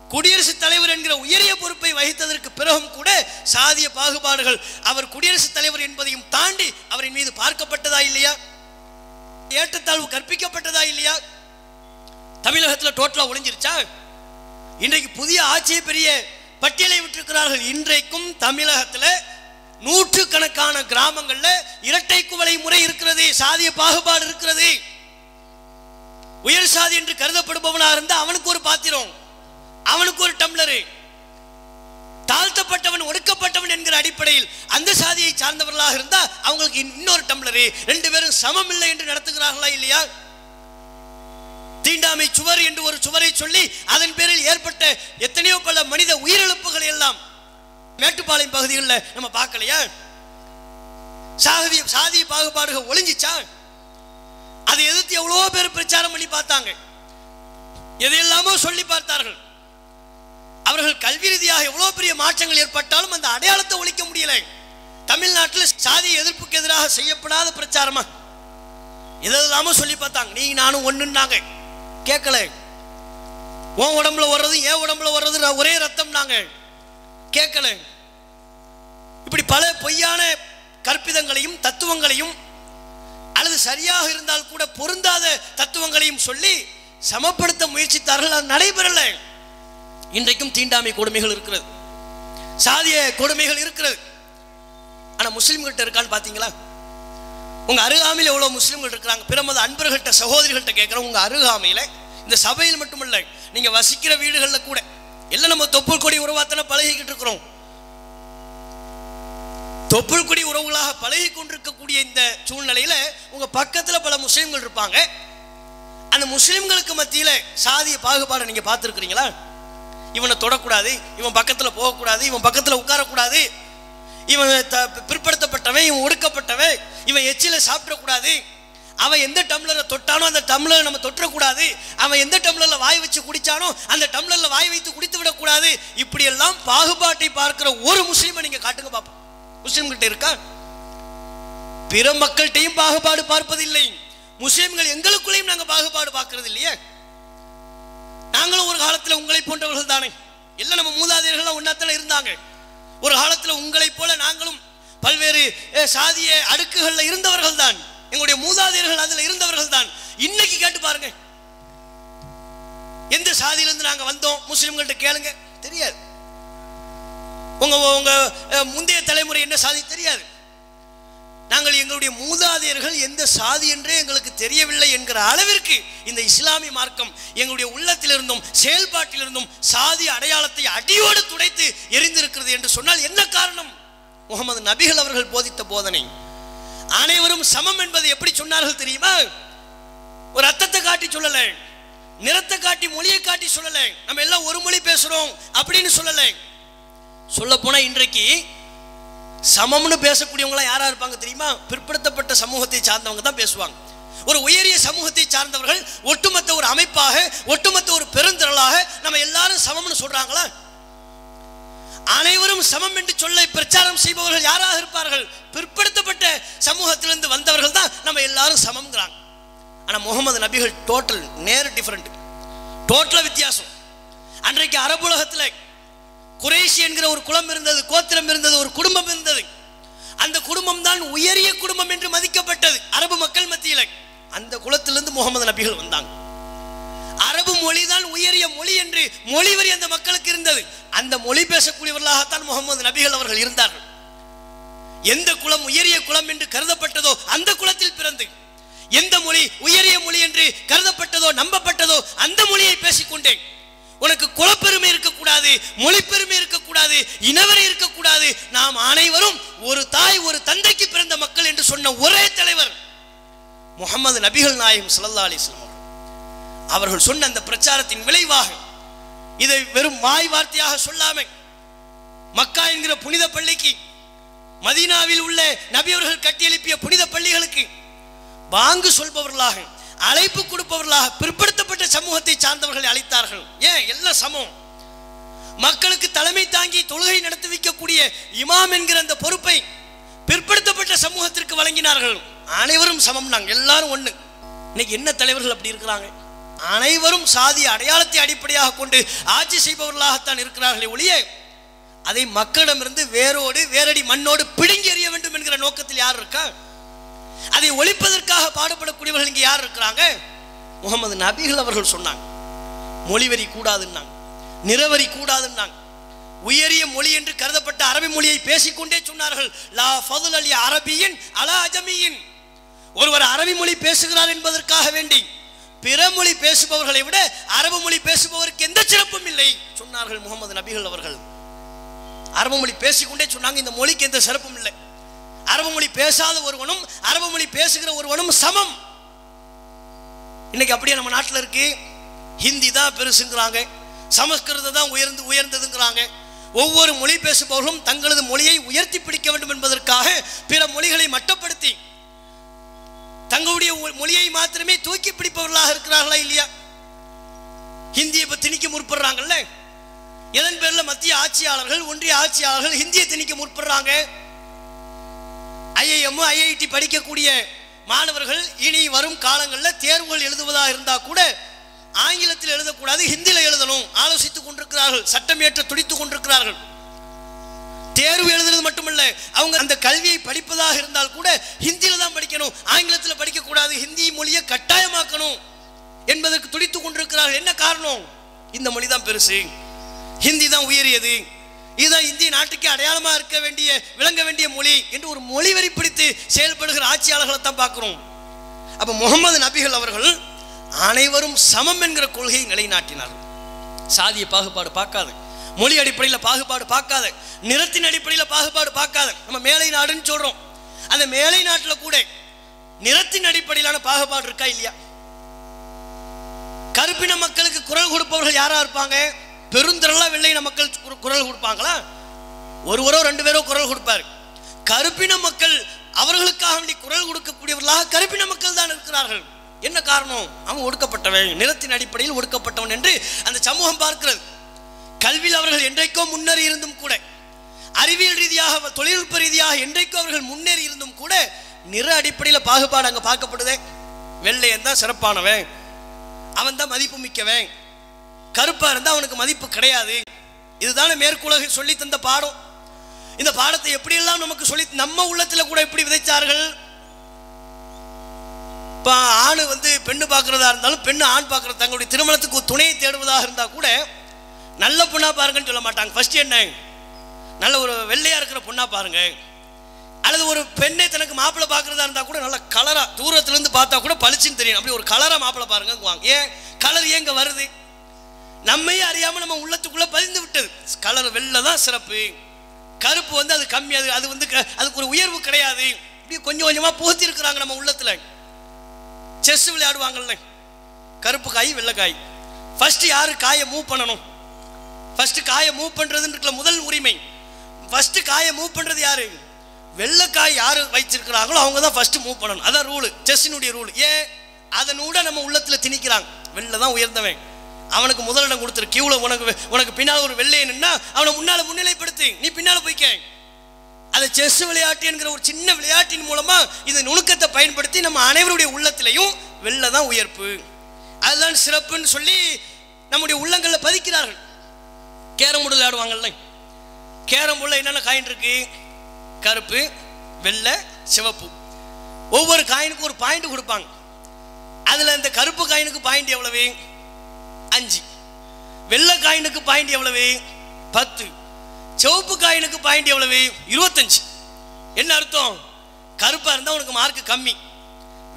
குடியரசுத் தலைவர் என்கிற உயரிய பொறுப்பை வகித்ததற்கு பிறகும் கூட சாதிய பாகுபாடுகள் அவர் குடியரசுத் தலைவர் என்பதையும் தாண்டி அவரின் மீது பார்க்கப்பட்டதா இல்லையா? ஏற்றத்தாழ்வு கற்பிக்கப்பட்டதா இல்லையா? தமிழகத்தில் டோட்டலாக ஒளிஞ்சிருச்சா? இன்றைக்கு புதிய ஆட்சியை பெரிய பட்டியலை விட்டிருக்கிறார்கள். இன்றைக்கும் தமிழகத்தில் நூற்றுக்கணக்கான கிராமங்களில் இரட்டை குவளை முறை இருக்கிறது சாதிய பாகுபாடு இருக்கிறது. உயர் சாதி என்று கருதப்படுபவனாக இருந்தால் அவனுக்கு ஒரு பாத்திரம் அவனுக்கு ஒரு டம்ளரு. தாழ்த்தப்பட்டவன் ஒடுக்கப்பட்டவன் என்கிற அடிப்படையில் அந்த சாதியை சார்ந்தவர்களாக இருந்தால் அவங்களுக்கு இன்னொரு டம்ளரு. ரெண்டு பேரும் சமம் இல்லை என்று நடத்துகிறார்களா இல்லையா? தீண்டாமை சுவர் என்று ஒரு சுவரை சொல்லி அதன் பேரில் ஏற்பட்ட எத்தனையோ பல மனித உயிரிழப்புகள் எல்லாம் மேட்டுப்பாளையம் பகுதிகளில் நம்ம பார்க்கலையா? சாதி சாதி பாகுபாடுகள் ஒளிஞ்சிச்சா அதை எதிர்த்து எவ்வளவோ பேர் பிரச்சாரம் பண்ணி பார்த்தாங்க. எதையெல்லாமோ சொல்லி பார்த்தார்கள். அவர்கள் கல்வி ரீதியாக எவ்வளவு பெரிய மாற்றங்கள் ஏற்பட்டாலும் அந்த அடையாளத்தை ஒழிக்க முடியல. தமிழ்நாட்டில் சாதி எதிர்ப்புக்கு எதிராக செய்யப்படாத பிரச்சாரமா? எதெல்லாமோ சொல்லி பார்த்தாங்க. நீ நானும் ஒண்ணுன்னாங்க. கேட்கல. உன் உடம்புல வர்றது என் உடம்புல வர்றது ஒரே ரத்தம் நாங்க. கேட்கல. இப்படி பல பொய்யான கற்பிதங்களையும் தத்துவங்களையும் அல்லது சரியாக இருந்தால் கூட பொருந்தாத தத்துவங்களையும் சொல்லி சமப்படுத்த முயற்சித்தார்கள். அது நடைபெறல. இன்றைக்கும் தீண்டாமை கொடுமைகள் இருக்கிறது. சாதிய கொடுமைகள் இருக்கிறது. ஆனா முஸ்லீம்கிட்ட இருக்கான்னு பார்த்தீங்களா உங்க அருகாமையில் எவ்வளவு முஸ்லீம்கள் இருக்கிறாங்க? பிறமத அன்பர்கள்ட்ட சகோதரிகள்கிட்ட கேட்கிறோம் உங்க அருகாமையில இந்த சபையில் மட்டுமல்ல நீங்க வசிக்கிற வீடுகள்ல கூட எல்லாம் நம்ம தொப்புள் கொடி உறவாத்தன பழகிக்கிட்டு இருக்கிறோம். தொப்புள் கொடி உறவுகளாக பழகி கொண்டிருக்கக்கூடிய இந்த சூழ்நிலையில உங்க பக்கத்துல பல முஸ்லிம்கள் இருப்பாங்க. அந்த முஸ்லிம்களுக்கு மத்தியில சாதிய பாகுபாடை நீங்க பார்த்துருக்கிறீங்களா? இவனை தொடக்கூடாது இவன் பக்கத்துல போகக்கூடாது இவன் பக்கத்துல உட்காரக்கூடாது. இவன் பிற்படுத்தப்பட்டவன் இவன் ஒடுக்கப்பட்டவன் இவன் எச்சில சாப்பிடக்கூடாது. அவன் எந்த டம்ளரை தொட்டானோ அந்த டம்ளரை நம்ம தொற்றக்கூடாது. அவன் எந்த டம்ளரில் வாய் வச்சு குடித்தானோ அந்த டம்ளர்ல வாய் வைத்து குடித்து விடக்கூடாது. இப்படியெல்லாம் பாகுபாட்டை பார்க்கிற ஒரு முஸ்லீமை நீங்கள் காட்டுங்க பார்ப்போம் முஸ்லீம்கிட்ட இருக்கா? பிற மக்கள்கிட்டையும் பாகுபாடு பார்ப்பதில்லை. முஸ்லிம்கள் எங்களுக்குள்ளேயும் நாங்கள் பாகுபாடு பார்க்கறது இல்லையே? நாங்களும் ஒரு காலத்தில் உங்களை போன்றவர்கள் தானே எல்லாம் நம்ம மூதாதையர்கள்லாம் ஒன்னாத்தில் இருந்தாங்க. ஒரு காலத்தில் உங்களை போல நாங்களும் பல்வேறு சாதிய அடுக்குகளில் இருந்தவர்கள் தான் எங்களுடைய மூதாதையர்கள் அதில் இருந்தவர்கள் தான் இன்னைக்கு கேட்டு பாருங்க. எந்த சாதியிலிருந்து நாங்க வந்தோம்? முஸ்லிம்கள்ட்ட கேளுங்க. தெரியாது. உங்க உங்க முந்தைய தலைமுறை என்ன சாதி? தெரியாது. நாங்கள் எங்களுடைய மூதாதையர்கள் எந்த சாதி என்றே எங்களுக்கு தெரியவில்லை என்கிற அளவிற்கு இந்த இஸ்லாமிய மார்க்கம் எங்களுடைய உள்ளத்திலிருந்தும் செயல்பாட்டிலிருந்தும் சாதி அடையாளத்தை அடியோடு துடைத்து எரிந்திருக்கிறது என்று சொன்னால் என்ன காரணம்? முகமது நபிகள் அவர்கள் போதித்த போதனை. அனைவரும் சமம் என்பதை எப்படி சொன்னார்கள் தெரியுமா? ஒரு அர்த்தத்தை காட்டி சொல்லல. நிறத்தை காட்டி மொழியை காட்டி சொல்லல. நம்ம எல்லாம் ஒரு மொழி பேசுறோம் அப்படின்னு சொல்லல. சொல்ல போனா இன்றைக்கு சமம்னு பேசக்கூடியவங்களாம் யாராக இருப்பாங்க தெரியுமா? பிற்படுத்தப்பட்ட சமூகத்தை சார்ந்தவங்க தான் பேசுவாங்க. ஒரு உயரிய சமூகத்தை சார்ந்தவர்கள் ஒட்டுமொத்த ஒரு அமைப்பாக ஒட்டுமொத்த ஒரு பெருந்திரளாக நம்ம எல்லாரும் சமம்னு சொல்றாங்களா? அனைவரும் சமம் என்று சொல்ல பிரச்சாரம் செய்பவர்கள் யாராக இருப்பார்கள்? பிற்படுத்தப்பட்ட சமூகத்திலிருந்து வந்தவர்கள் தான் நம்ம எல்லாரும் சமம்ங்கிறாங்க. ஆனால் முகமது நபிகள் டோட்டல் நேர் டிஃப்ரெண்ட் டோட்டலா வித்தியாசம். அன்றைக்கு அரபுலகத்தில் குறைஷி என்கிற ஒரு குலம் இருந்தது கோத்திரம் இருந்தது ஒரு குடும்பம் இருந்தது. அந்த குடும்பம் தான் உயரிய குடும்பம் என்று மதிக்கப்பட்டது அரபு மக்கள் மத்தியில். அந்த குலத்திலிருந்து முகமது நபிகள் வந்தாங்க. அரபு மொழிதான் உயரிய மொழி என்று மொழி வரி அந்த மக்களுக்கு இருந்தது. அந்த மொழி பேசக்கூடியவர்களாகத்தான் முகமது நபிகள் அவர்கள் இருந்தார்கள். எந்த குலம் உயரிய குலம் என்று கருதப்பட்டதோ அந்த குலத்தில் பிறந்து எந்த மொழி உயரிய மொழி என்று கருதப்பட்டதோ நம்பப்பட்டதோ அந்த மொழியை பேசிக்கொண்டேன். உனக்கு குலப்பெருமை இருக்கக்கூடாது மொழிப்பெருமை இருக்கக்கூடாது இனவரை இருக்கக்கூடாது நாம் அனைவரும் ஒரு தாய் ஒரு தந்தைக்கு பிறந்த மக்கள் என்று சொன்ன ஒரே தலைவர் முகமது நபிகள் நாயகம் சல்லா அலிஸ்லாம் அவர்கள். சொன்ன அந்த பிரச்சாரத்தின் விளைவாக இதை வெறும் வாய் வார்த்தையாக சொல்லாமல் மக்கா என்கிற புனித பள்ளிக்கு மதீனாவில் உள்ள நபி அவர்கள் கட்டியெழுப்பிய புனித பள்ளிகளுக்கு பாங்கு சொல்பவர்களாக அழைப்பு கொடுப்பவர்களாக பிற்படுத்தப்பட்ட சமூகத்தை சார்ந்தவர்களை அழைத்தார்கள். ஏன்? எல்லாம் சமம். மக்களுக்கு தலைமை தாங்கி தொழுகை நடத்தி வைக்கக்கூடிய இமாம் என்கிற அந்த பொறுப்பை பிற்படுத்தப்பட்ட சமூகத்திற்கு வழங்கினார்கள். அனைவரும் சமம். நாங்கள் எல்லாரும் ஒண்ணு. இன்னைக்கு என்ன தலைவர்கள் அப்படி இருக்கிறாங்க? அனைவரும் சாதி அடையாளத்தை அடிப்படையாக கொண்டு ஆட்சி செய்பவர்களாகத்தான் இருக்கிறார்களே ஒழிய அதை மக்களிடமிருந்து வேரோடு வேரடி மண்ணோடு பிடுங்கி எறிய வேண்டும் என்கிற நோக்கத்தில் யார் இருக்கா? அதை ஒழிப்பதற்காக பாடுபடக்கூடியவர்கள் இங்கே யார் இருக்கிறாங்க? முகமது நபிகள் அவர்கள் சொன்னாங்க. மொழிவரி கூடாதுன்னாங்க. நிறவரி கூடாதுன்னாங்க. உயரிய மொழி என்று கருதப்பட்ட அரபி மொழியை பேசிக்கொண்டே சொன்னார்கள். லா ஃபதுல் அலி அரபியின் அலா அஜமியின் ஒருவர் அரபி மொழி பேசுகிறார் என்பதற்காக வேண்டி பிற மொழி பேசுபவர்களை விட அரபு மொழி பேசுபவருக்கு எந்த சிறப்பும் இல்லை சொன்னார்கள் முகமது நபிகள் அவர்கள். அரபு மொழி பேசிக்கொண்டே சொன்னாங்க இந்த மொழிக்கு எந்த சிறப்பும் இல்லை. அரபு மொழி பேசாத ஒருவனும் அரபு மொழி பேசுகிற ஒருவனும் சமம். இன்னைக்கு அப்படியே நம்ம நாட்டில் இருக்கு. ஹிந்தி தான் பெருசுங்கிறாங்க. சமஸ்கிருதம் தான் உயர்ந்து உயர்ந்ததுங்கிறாங்க. ஒவ்வொரு மொழி பேசுபவர்களும் தங்களது மொழியை உயர்த்தி பிடிக்க வேண்டும் என்பதற்காக பிற மொழிகளை மட்டப்படுத்தி தங்களுடைய மொழியை மாத்திரமே தூக்கி பிடிப்பவர்களாக இருக்கிறார்களா இல்லையா? ஹிந்தியை இப்போ திணிக்க முற்படுறாங்கல்ல? எதன் பேரில் மத்திய ஆட்சியாளர்கள் ஒன்றிய ஆட்சியாளர்கள் ஹிந்தியை திணிக்க முற்படுறாங்க? ஐஐஎம் ஐஐடி படிக்கக்கூடிய மாணவர்கள் இனி வரும் காலங்களில் தேர்வுகள் எழுதுவதாக இருந்தால் கூட ஆங்கிலத்தில் எழுதக்கூடாது ஹிந்தியில் எழுதணும். ஆலோசித்துக் கொண்டிருக்கிறார்கள் சட்டம் ஏற்ற துடித்துக் கொண்டிருக்கிறார்கள். தேர்வு எழுதுறது மட்டுமல்ல அவங்க அந்த கல்வியை படிப்பதாக இருந்தால் கூட ஹிந்தியில் தான் படிக்கணும். ஆங்கிலத்தில் படிக்கக்கூடாது ஹிந்தி மொழியை கட்டாயமாக்கணும் என்பதற்கு துடித்துக் கொண்டிருக்கிறார்கள். என்ன காரணம்? இந்த மொழி தான் பெருசு. ஹிந்தி தான் உயரியது. இதுதான் இந்திய நாட்டுக்கு அடையாளமா இருக்க வேண்டிய விளங்க வேண்டிய மொழி என்று ஒரு மொழி வரி பிடித்து செயல்படுகிற ஆட்சியாளர்களை தான் பார்க்குறோம். அப்போ முகமது நபிகள் அவர்கள் அனைவரும் சமம் என்கிற கொள்கையை நிலைநாட்டினார்கள் சாதிய பாகுபாடு பார்க்காது. மொழி அடிப்படையில் பாகுபாடு பார்க்காது. நிறத்தின் அடிப்படையில் பாகுபாடு பார்க்காது. நம்ம மேலை நாடுன்னு சொல்றோம். அந்த மேலை நாட்டில் கூட நிறத்தின் அடிப்படையிலான பாகுபாடு இருக்கா இல்லையா? கருப்பின மக்களுக்கு குரல் கொடுப்பவர்கள் யாரா இருப்பாங்க? பெருந்திரளா வெள்ளையின மக்கள் குரல் கொடுப்பாங்களா? ஒருவரோ ரெண்டு பேரோ குரல் கொடுப்பாரு. கருப்பின மக்கள் அவர்களுக்காக வேண்டி குரல் கொடுக்கக்கூடியவர்களாக கருப்பின மக்கள் தான் இருக்கிறார்கள். என்ன காரணம்? அவன் ஒடுக்கப்பட்டவன் நிறத்தின் அடிப்படையில் ஒடுக்கப்பட்டவன் என்று அந்த சமூகம் பார்க்கிறது. கல்வியில் அவர்கள் என்றைக்கோ முன்னேறி இருந்தும் கூட அறிவியல் ரீதியாக தொழில்நுட்ப ரீதியாக என்றைக்கோ அவர்கள் முன்னேறி இருந்தும் கூட நிற அடிப்படையில் பாகுபாடு அங்கே பார்க்கப்படுதே. வெள்ளையன் தான் சிறப்பானவன். அவன் தான் மதிப்பு மிக்கவன் கருப்பாக இருந்தால் அவனுக்கு மதிப்பு கிடையாது. இதுதானே மேற்குலக சொல்லி தந்த பாடம். இந்த பாடத்தை எப்படியெல்லாம் நமக்கு சொல்லி நம்ம உள்ளத்தில் கூட எப்படி விதைச்சார்கள்? இப்போ ஆண் வந்து பெண்ணு பார்க்குறதா இருந்தாலும் பெண்ணு ஆண் பார்க்குற தங்களுடைய திருமணத்துக்கு ஒரு துணையை தேடுவதாக இருந்தால் கூட நல்ல பொண்ணாக பாருங்கன்னு சொல்ல மாட்டாங்க. ஃபர்ஸ்ட் என்ன? நல்ல ஒரு வெள்ளையாக இருக்கிற பொண்ணாக பாருங்க. அல்லது ஒரு பெண்ணை தனக்கு மாப்பிள்ளை பார்க்குறதா இருந்தால் கூட நல்ல கலராக தூரத்துலேருந்து பார்த்தா கூட பளிச்சுன்னு தெரியும். அப்படி ஒரு கலராக மாப்பிள்ளை பாருங்க ஏன்? கலர் ஏங்க வருது? நம்மையே அறியாமல் நம்ம உள்ளத்துக்குள்ள பதிந்து விட்டது. கலர் வெள்ளை தான் சிறப்பு. கருப்பு வந்து அது கம்மி அது அது வந்து க- அதுக்கு ஒரு உயர்வு கிடையாது. இப்படி கொஞ்சம் கொஞ்சமாக புகுத்தி இருக்கிறாங்க நம்ம உள்ளத்தில். செஸ் விளையாடுவாங்கல்ல. கருப்பு காய் வெள்ளை காய். யார் காயை மூவ் பண்ணணும்? ஃபஸ்ட்டு காயை மூவ் பண்றதுன்னு முதல் உரிமை. ஃபஸ்ட்டு காயை மூவ் பண்ணுறது யார்? வெள்ளைக்காய் யார் வைச்சிருக்கிறாங்களோ அவங்க தான் ஃபஸ்ட்டு மூவ் பண்ணணும். அதான் ரூல் செஸ்ஸினுடைய ரூல் ஏன்? அதனூட நம்ம உள்ளத்தில் திணிக்கிறாங்க. வெளில தான் உயர்ந்தவன். அவனுக்கு முதலிடம் கொடுத்துரு கியூவில் உனக்கு உனக்கு பின்னால் ஒரு வெள்ளையை நின்னா அவனை முன்னால முன்னிலைப்படுத்து. நீ பின்னால போய்க்க. அது செஸ் விளையாட்டு என்கிற ஒரு சின்ன விளையாட்டின் மூலமா இந்த நுணுக்கத்தை பயன்படுத்தி நம்ம அனைவருடைய உள்ளத்திலையும் வெள்ளை தான் உயர்ப்பு. அதுதான் சிறப்புன்னு சொல்லி நம்முடைய உள்ளங்களில் பதிக்கிறார்கள். கேரம் போர்டு விளையாடுவாங்கல்ல. கேரம் போர்டில் என்னென்ன காயின் இருக்கு? கருப்பு வெள்ளை சிவப்பு. ஒவ்வொரு காயினுக்கும் ஒரு பாயிண்ட் கொடுப்பாங்க. அதுல இந்த கருப்பு காயினுக்கு பாயிண்ட் எவ்வளவு? அஞ்சு. வெள்ளை காயினுக்கு பாயிண்ட் எவ்வளவு? பத்து. சிவப்பு காயினுக்கு பாயிண்ட் எவ்வளவு? இருபத்தஞ்சு. என்ன அர்த்தம்? கருப்பாக இருந்தால் உனக்கு மார்க் கம்மி.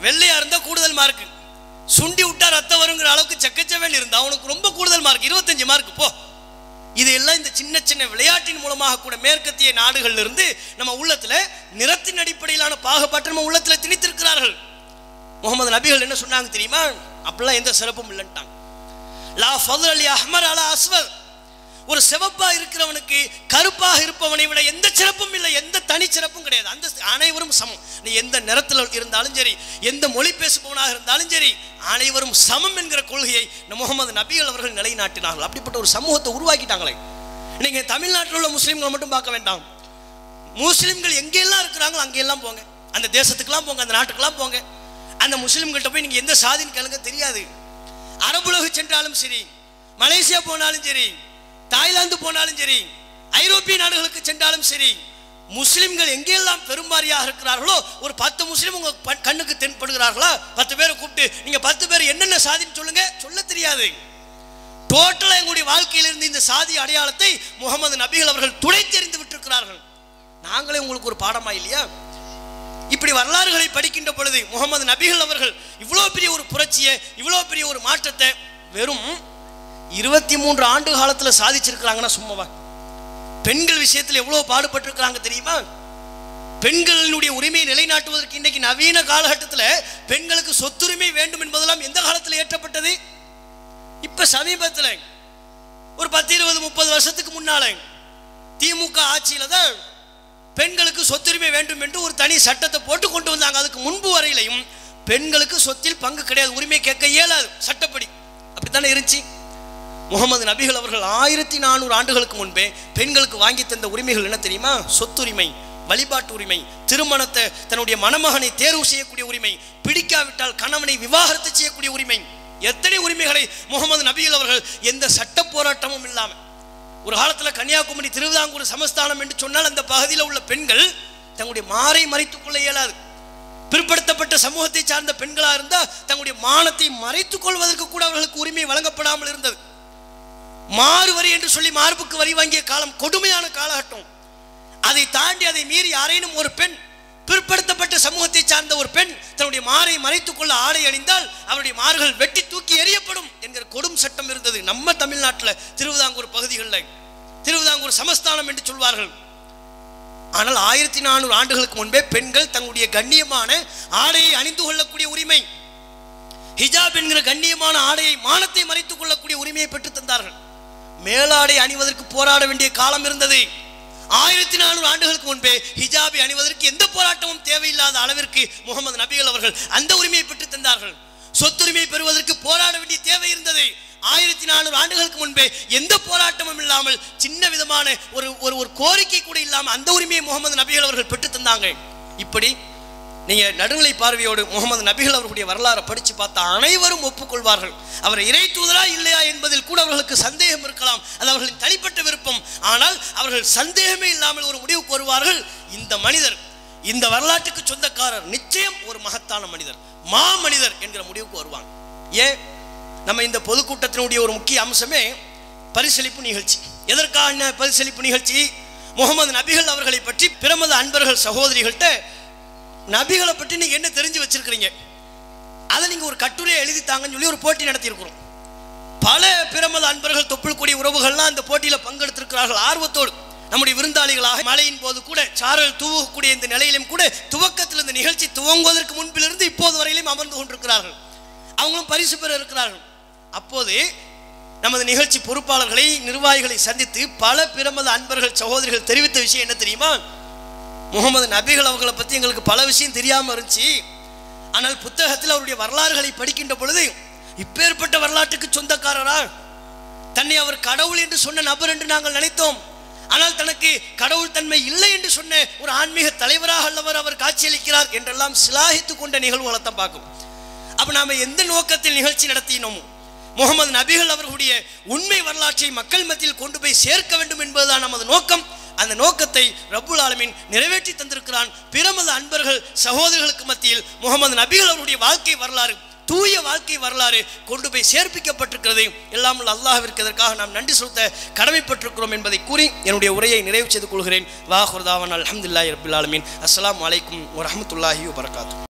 வெள்ளையாக இருந்தால் கூடுதல் மார்க் சுண்டி விட்டா ரத்தம் வருங்கிற அளவுக்கு செக்கச்சவேல் இருந்தால் உனக்கு ரொம்ப கூடுதல் மார்க் இருபத்தஞ்சு மார்க் போ. இது எல்லாம் இந்த சின்ன சின்ன விளையாட்டின் மூலமாக கூட மேற்கத்திய நாடுகள்ல இருந்து நம்ம உள்ளத்துல நிறத்தின் அடிப்படையிலான பாகுபாட்டை நம்ம உள்ளத்துல திணித்திருக்கிறார்கள். முகமது நபிகள் என்ன சொன்னாங்க தெரியுமா? அப்படிலாம் எந்த சிறப்பும் இல்லைன்ட்டாங்க. லா ஃபதுல் அலி அஹ்மர் அலா அஸ்வத் ஒரு சிவப்பா இருக்கிறவனுக்கு கருப்பாக இருப்பவனை விட எந்த சிறப்பும் இல்லை எந்த தனி சிறப்பும் கிடையாது. அந்த அனைவரும் சமம். நீ எந்த நிறத்தில் இருந்தாலும் சரி எந்த மொழி பேசுபவனாக இருந்தாலும் சரி அனைவரும் சமம் என்கிற கொள்கையை முகமது நபிகள் அவர்கள் நிலைநாட்டினார்கள். அப்படிப்பட்ட ஒரு சமூகத்தை உருவாக்கிட்டாங்களே. நீங்க தமிழ்நாட்டில் உள்ள முஸ்லீம்களை மட்டும் பார்க்க வேண்டாம். முஸ்லீம்கள் எங்கெல்லாம் இருக்கிறாங்களோ அங்கெல்லாம் போங்க. அந்த தேசத்துக்கெல்லாம் போங்க அந்த நாட்டுக்கெல்லாம் போங்க. அந்த முஸ்லீம்கள்ட்ட போய் நீங்க எந்த சாதின்னு கேளுங்க தெரியாது. அரபுலகு சென்றாலும் சரி மலேசியா போனாலும் சரி தாய்லாந்து போனாலும் சரி ஐரோப்பிய நாடுகளுக்கு சென்றாலும் சரி முஸ்லிம்கள் எங்கெல்லாம் பெரும்பாரியாக இருக்கிறார்களோ ஒரு பத்து முஸ்லீம் உங்க கண்ணுக்கு தென்படுகிறார்களா? பத்து பேரை கூப்பிட்டு நீங்க பத்து பேர் என்னென்ன சாதின்னு சொல்லுங்க. சொல்ல தெரியாது. டோட்டலாக எங்களுடைய வாழ்க்கையிலிருந்து இந்த சாதி அடையாளத்தை முகமது நபிகள் அவர்கள் துடைத்தெறிந்து விட்டிருக்கிறார்கள். நாங்களே உங்களுக்கு ஒரு பாடமா இல்லையா? இப்படி வரலாறுகளை படிக்கின்ற பொழுது முகமது நபிகள் அவர்கள் இவ்வளோ பெரிய ஒரு புரட்சியை இவ்வளோ பெரிய ஒரு மாற்றத்தை வெறும் இருபத்தி மூன்று ஆண்டு காலத்தில் சாதிச்சிருக்கிறாங்கன்னா சும்மாவா பெண்கள் விஷயத்தில் எவ்வளவு பாடுபட்டிருக்கிறாங்க தெரியுமா? பெண்களினுடைய உரிமையை நிலைநாட்டுவதற்கு இன்னைக்கு நவீன காலகட்டத்தில் பெண்களுக்கு சொத்துரிமை வேண்டும் என்பதெல்லாம் எந்த காலத்தில் ஏற்றப்பட்டது? இப்போ சமீபத்தில் ஒரு பத்து இருபது முப்பது வருஷத்துக்கு முன்னால திமுக ஆட்சியில் தான் பெண்களுக்கு சொத்துரிமை வேண்டும் என்று ஒரு தனி சட்டத்தை போட்டு கொண்டு வந்தாங்க. அதுக்கு முன்பு வரையிலையும் பெண்களுக்கு சொத்தில் பங்கு கிடையாது. உரிமை கேட்க இயலாது. சட்டப்படி. அப்படித்தானே இருந்துச்சு? முகமது நபிகள் அவர்கள் ஆயிரத்தி நானூறு ஆண்டுகளுக்கு முன்பே பெண்களுக்கு வாங்கி தந்த உரிமைகள் என்ன தெரியுமா? சொத்துரிமை வழிபாட்டு உரிமை திருமணத்தை தன்னுடைய மணமகனை தேர்வு செய்யக்கூடிய உரிமை பிடிக்காவிட்டால் கணவனை விவாகரத்து செய்யக்கூடிய உரிமை. எத்தனை உரிமைகளை முகமது நபிகள் அவர்கள் எந்த சட்ட போராட்டமும் இல்லாமல் ஒரு காலத்தில் கன்னியாகுமரி திருவிதாங்கூர் சமஸ்தானம் என்று சொன்னால் அந்த பகுதியில் உள்ள பெண்கள் தங்களுடைய மாறை மறைத்துக் கொள்ள இயலாது. பிற்படுத்தப்பட்ட சமூகத்தை சார்ந்த பெண்களாக இருந்தால் தங்களுடைய மானத்தை மறைத்துக் கொள்வதற்கு கூட அவர்களுக்கு உரிமை வழங்கப்படாமல் இருந்தது. மாறு வரி என்று சொல்லி மார்புக்கு வரி வாங்கிய காலம் கொடுமையான காலகட்டம். அதை தாண்டி அதை மீறி யாரேனும் ஒரு பெண் பிற்படுத்தப்பட்ட சமூகத்தை சார்ந்த ஒரு பெண் தன்னுடைய மாரை மறைத்துக் கொள்ள ஆடை அணிந்தால் அவருடைய மார்கள் வெட்டி தூக்கி எறியப்படும் என்கிற கொடும் சட்டம் இருந்தது. நம்ம தமிழ்நாட்டில் திருவிதாங்கூர் பகுதிகளில் திருவிதாங்கூர் சமஸ்தானம் என்று சொல்வார்கள். ஆனால் ஆயிரத்தி நானூறு ஆண்டுகளுக்கு முன்பே பெண்கள் தங்களுடைய கண்ணியமான ஆடையை அணிந்து கொள்ளக்கூடிய உரிமை ஹிஜாப் என்கிற கண்ணியமான ஆடையை மானத்தை மறைத்துக் கொள்ளக்கூடிய உரிமையை பெற்று தந்தார்கள். மேலாடை அணிவதற்கு போராட வேண்டிய காலம் இருந்தது. ஆயிரத்தி நானூறு ஆண்டுகளுக்கு முன்பே ஹிஜாபி அணிவதற்கு எந்த போராட்டமும் தேவையில்லாத அளவிற்கு முகமது நபிகள் அவர்கள் அந்த உரிமையை பெற்று தந்தார்கள். சொத்துரிமை பெறுவதற்கு போராட வேண்டிய தேவை இருந்தது. ஆயிரத்தி நானூறு ஆண்டுகளுக்கு முன்பே எந்த போராட்டமும் இல்லாமல் சின்ன விதமான ஒரு ஒரு ஒரு கோரிக்கை கூட இல்லாமல் அந்த உரிமையை முகமது நபிகள் அவர்கள் பெற்று தந்தாங்க. இப்படி நீங்கள் நடுநிலை பார்வையோடு முகமது நபிகள் அவர்களுடைய வரலாறை படிச்சு பார்த்தா அனைவரும் ஒப்புக்கொள்வார்கள். அவர் இறை தூதரா இல்லையா என்பதில் கூட அவர்களுக்கு சந்தேகம் இருக்கலாம். அது அவர்களின் தனிப்பட்ட விருப்பம். ஆனால் அவர்கள் சந்தேகமே இல்லாமல் ஒரு முடிவுக்கு வருவார்கள். இந்த மனிதர் இந்த வரலாற்றுக்கு சொந்தக்காரர் நிச்சயம் ஒரு மகத்தான மனிதர் மா மனிதர் என்கிற முடிவுக்கு வருவாங்க. ஏன்? நம்ம இந்த பொதுக்கூட்டத்தினுடைய ஒரு முக்கிய அம்சமே பரிசளிப்பு நிகழ்ச்சி. எதற்கான பரிசளிப்பு நிகழ்ச்சி? முகமது நபிகள் அவர்களை பற்றி பிரமத அன்பர்கள் சகோதரிகள்கிட்ட நபிகளை பற்றி நீங்கள் என்ன தெரிஞ்சு வச்சிருக்கிறீங்க? அதை நீங்கள் ஒரு கட்டுரையை எழுதி தாங்கன்னு சொல்லி ஒரு போட்டி நடத்தியிருக்கிறோம். பல பிரமத அன்பர்கள் தொப்புள்கூடிய உறவுகள்லாம் அந்த போட்டியில் பங்கெடுத்திருக்கிறார்கள். ஆர்வத்தோடு நம்முடைய விருந்தாளிகளாக மழையின் போது கூட சாரல் தூவக்கூடிய இந்த நிலையிலும் கூட துவக்கத்தில் இந்த நிகழ்ச்சி துவங்குவதற்கு முன்பிலிருந்து இப்போது வரையிலும் அமர்ந்து கொண்டிருக்கிறார்கள். அவங்களும் பரிசு பெற இருக்கிறார்கள். அப்போது நமது நிகழ்ச்சி பொறுப்பாளர்களை நிர்வாகிகளை சந்தித்து பல பிரமத அன்பர்கள் சகோதரிகள் தெரிவித்த விஷயம் என்ன தெரியுமா? முகமது நபிகள் அவர்களை பற்றி எங்களுக்கு பல விஷயம் தெரியாமல் இருந்துச்சு. ஆனால் புத்தகத்தில் அவருடைய வரலாறுகளை படிக்கின்ற பொழுது இப்பேற்பட்ட வரலாற்றுக்கு சொந்தக்காரரா? தன்னை அவர் கடவுள் என்று சொன்ன நபர் என்று நாங்கள் நினைத்தோம். ஆனால் தனக்கு கடவுள் தன்மை இல்லை என்று சொன்ன ஒரு ஆன்மீக தலைவராக அல்லவர் அவர் காட்சியளிக்கிறார் என்றெல்லாம் சிலாகித்து கொண்ட நிகழ்வுகளை தான் பார்க்கும். அப்ப நாம எந்த நோக்கத்தில் நிகழ்ச்சி நடத்தினோமோ? முகமது நபிகள் அவர்களுடைய உண்மை வரலாற்றை மக்கள் மத்தியில் கொண்டு போய் சேர்க்க வேண்டும் என்பதுதான் நமது நோக்கம். அந்த நோக்கத்தை ரப்புல் ஆலமின் நிறைவேற்றி தந்திருக்கிறான். பிரமத அன்பர்கள் சகோதரர்களுக்கு மத்தியில் முகமது நபிகள் அவருடைய வாழ்க்கை வரலாறு தூய வாழ்க்கை வரலாறு கொண்டு போய் சேர்ப்பிக்கப்பட்டிருக்கிறது. எல்லாம் அல்லாஹிற்கு இதற்காக நாம் நன்றி செலுத்த கடமைப்பட்டிருக்கிறோம் என்பதை கூறி என்னுடைய உரையை நிறைவு செய்து கொள்கிறேன். வாஹுர்தாவன் அல்ஹம்துலில்லாஹி ரபில் ஆலமீன். அஸ்ஸலாமு அலைக்கும் வரஹ்மத்துல்லாஹி வபரகாத்துஹு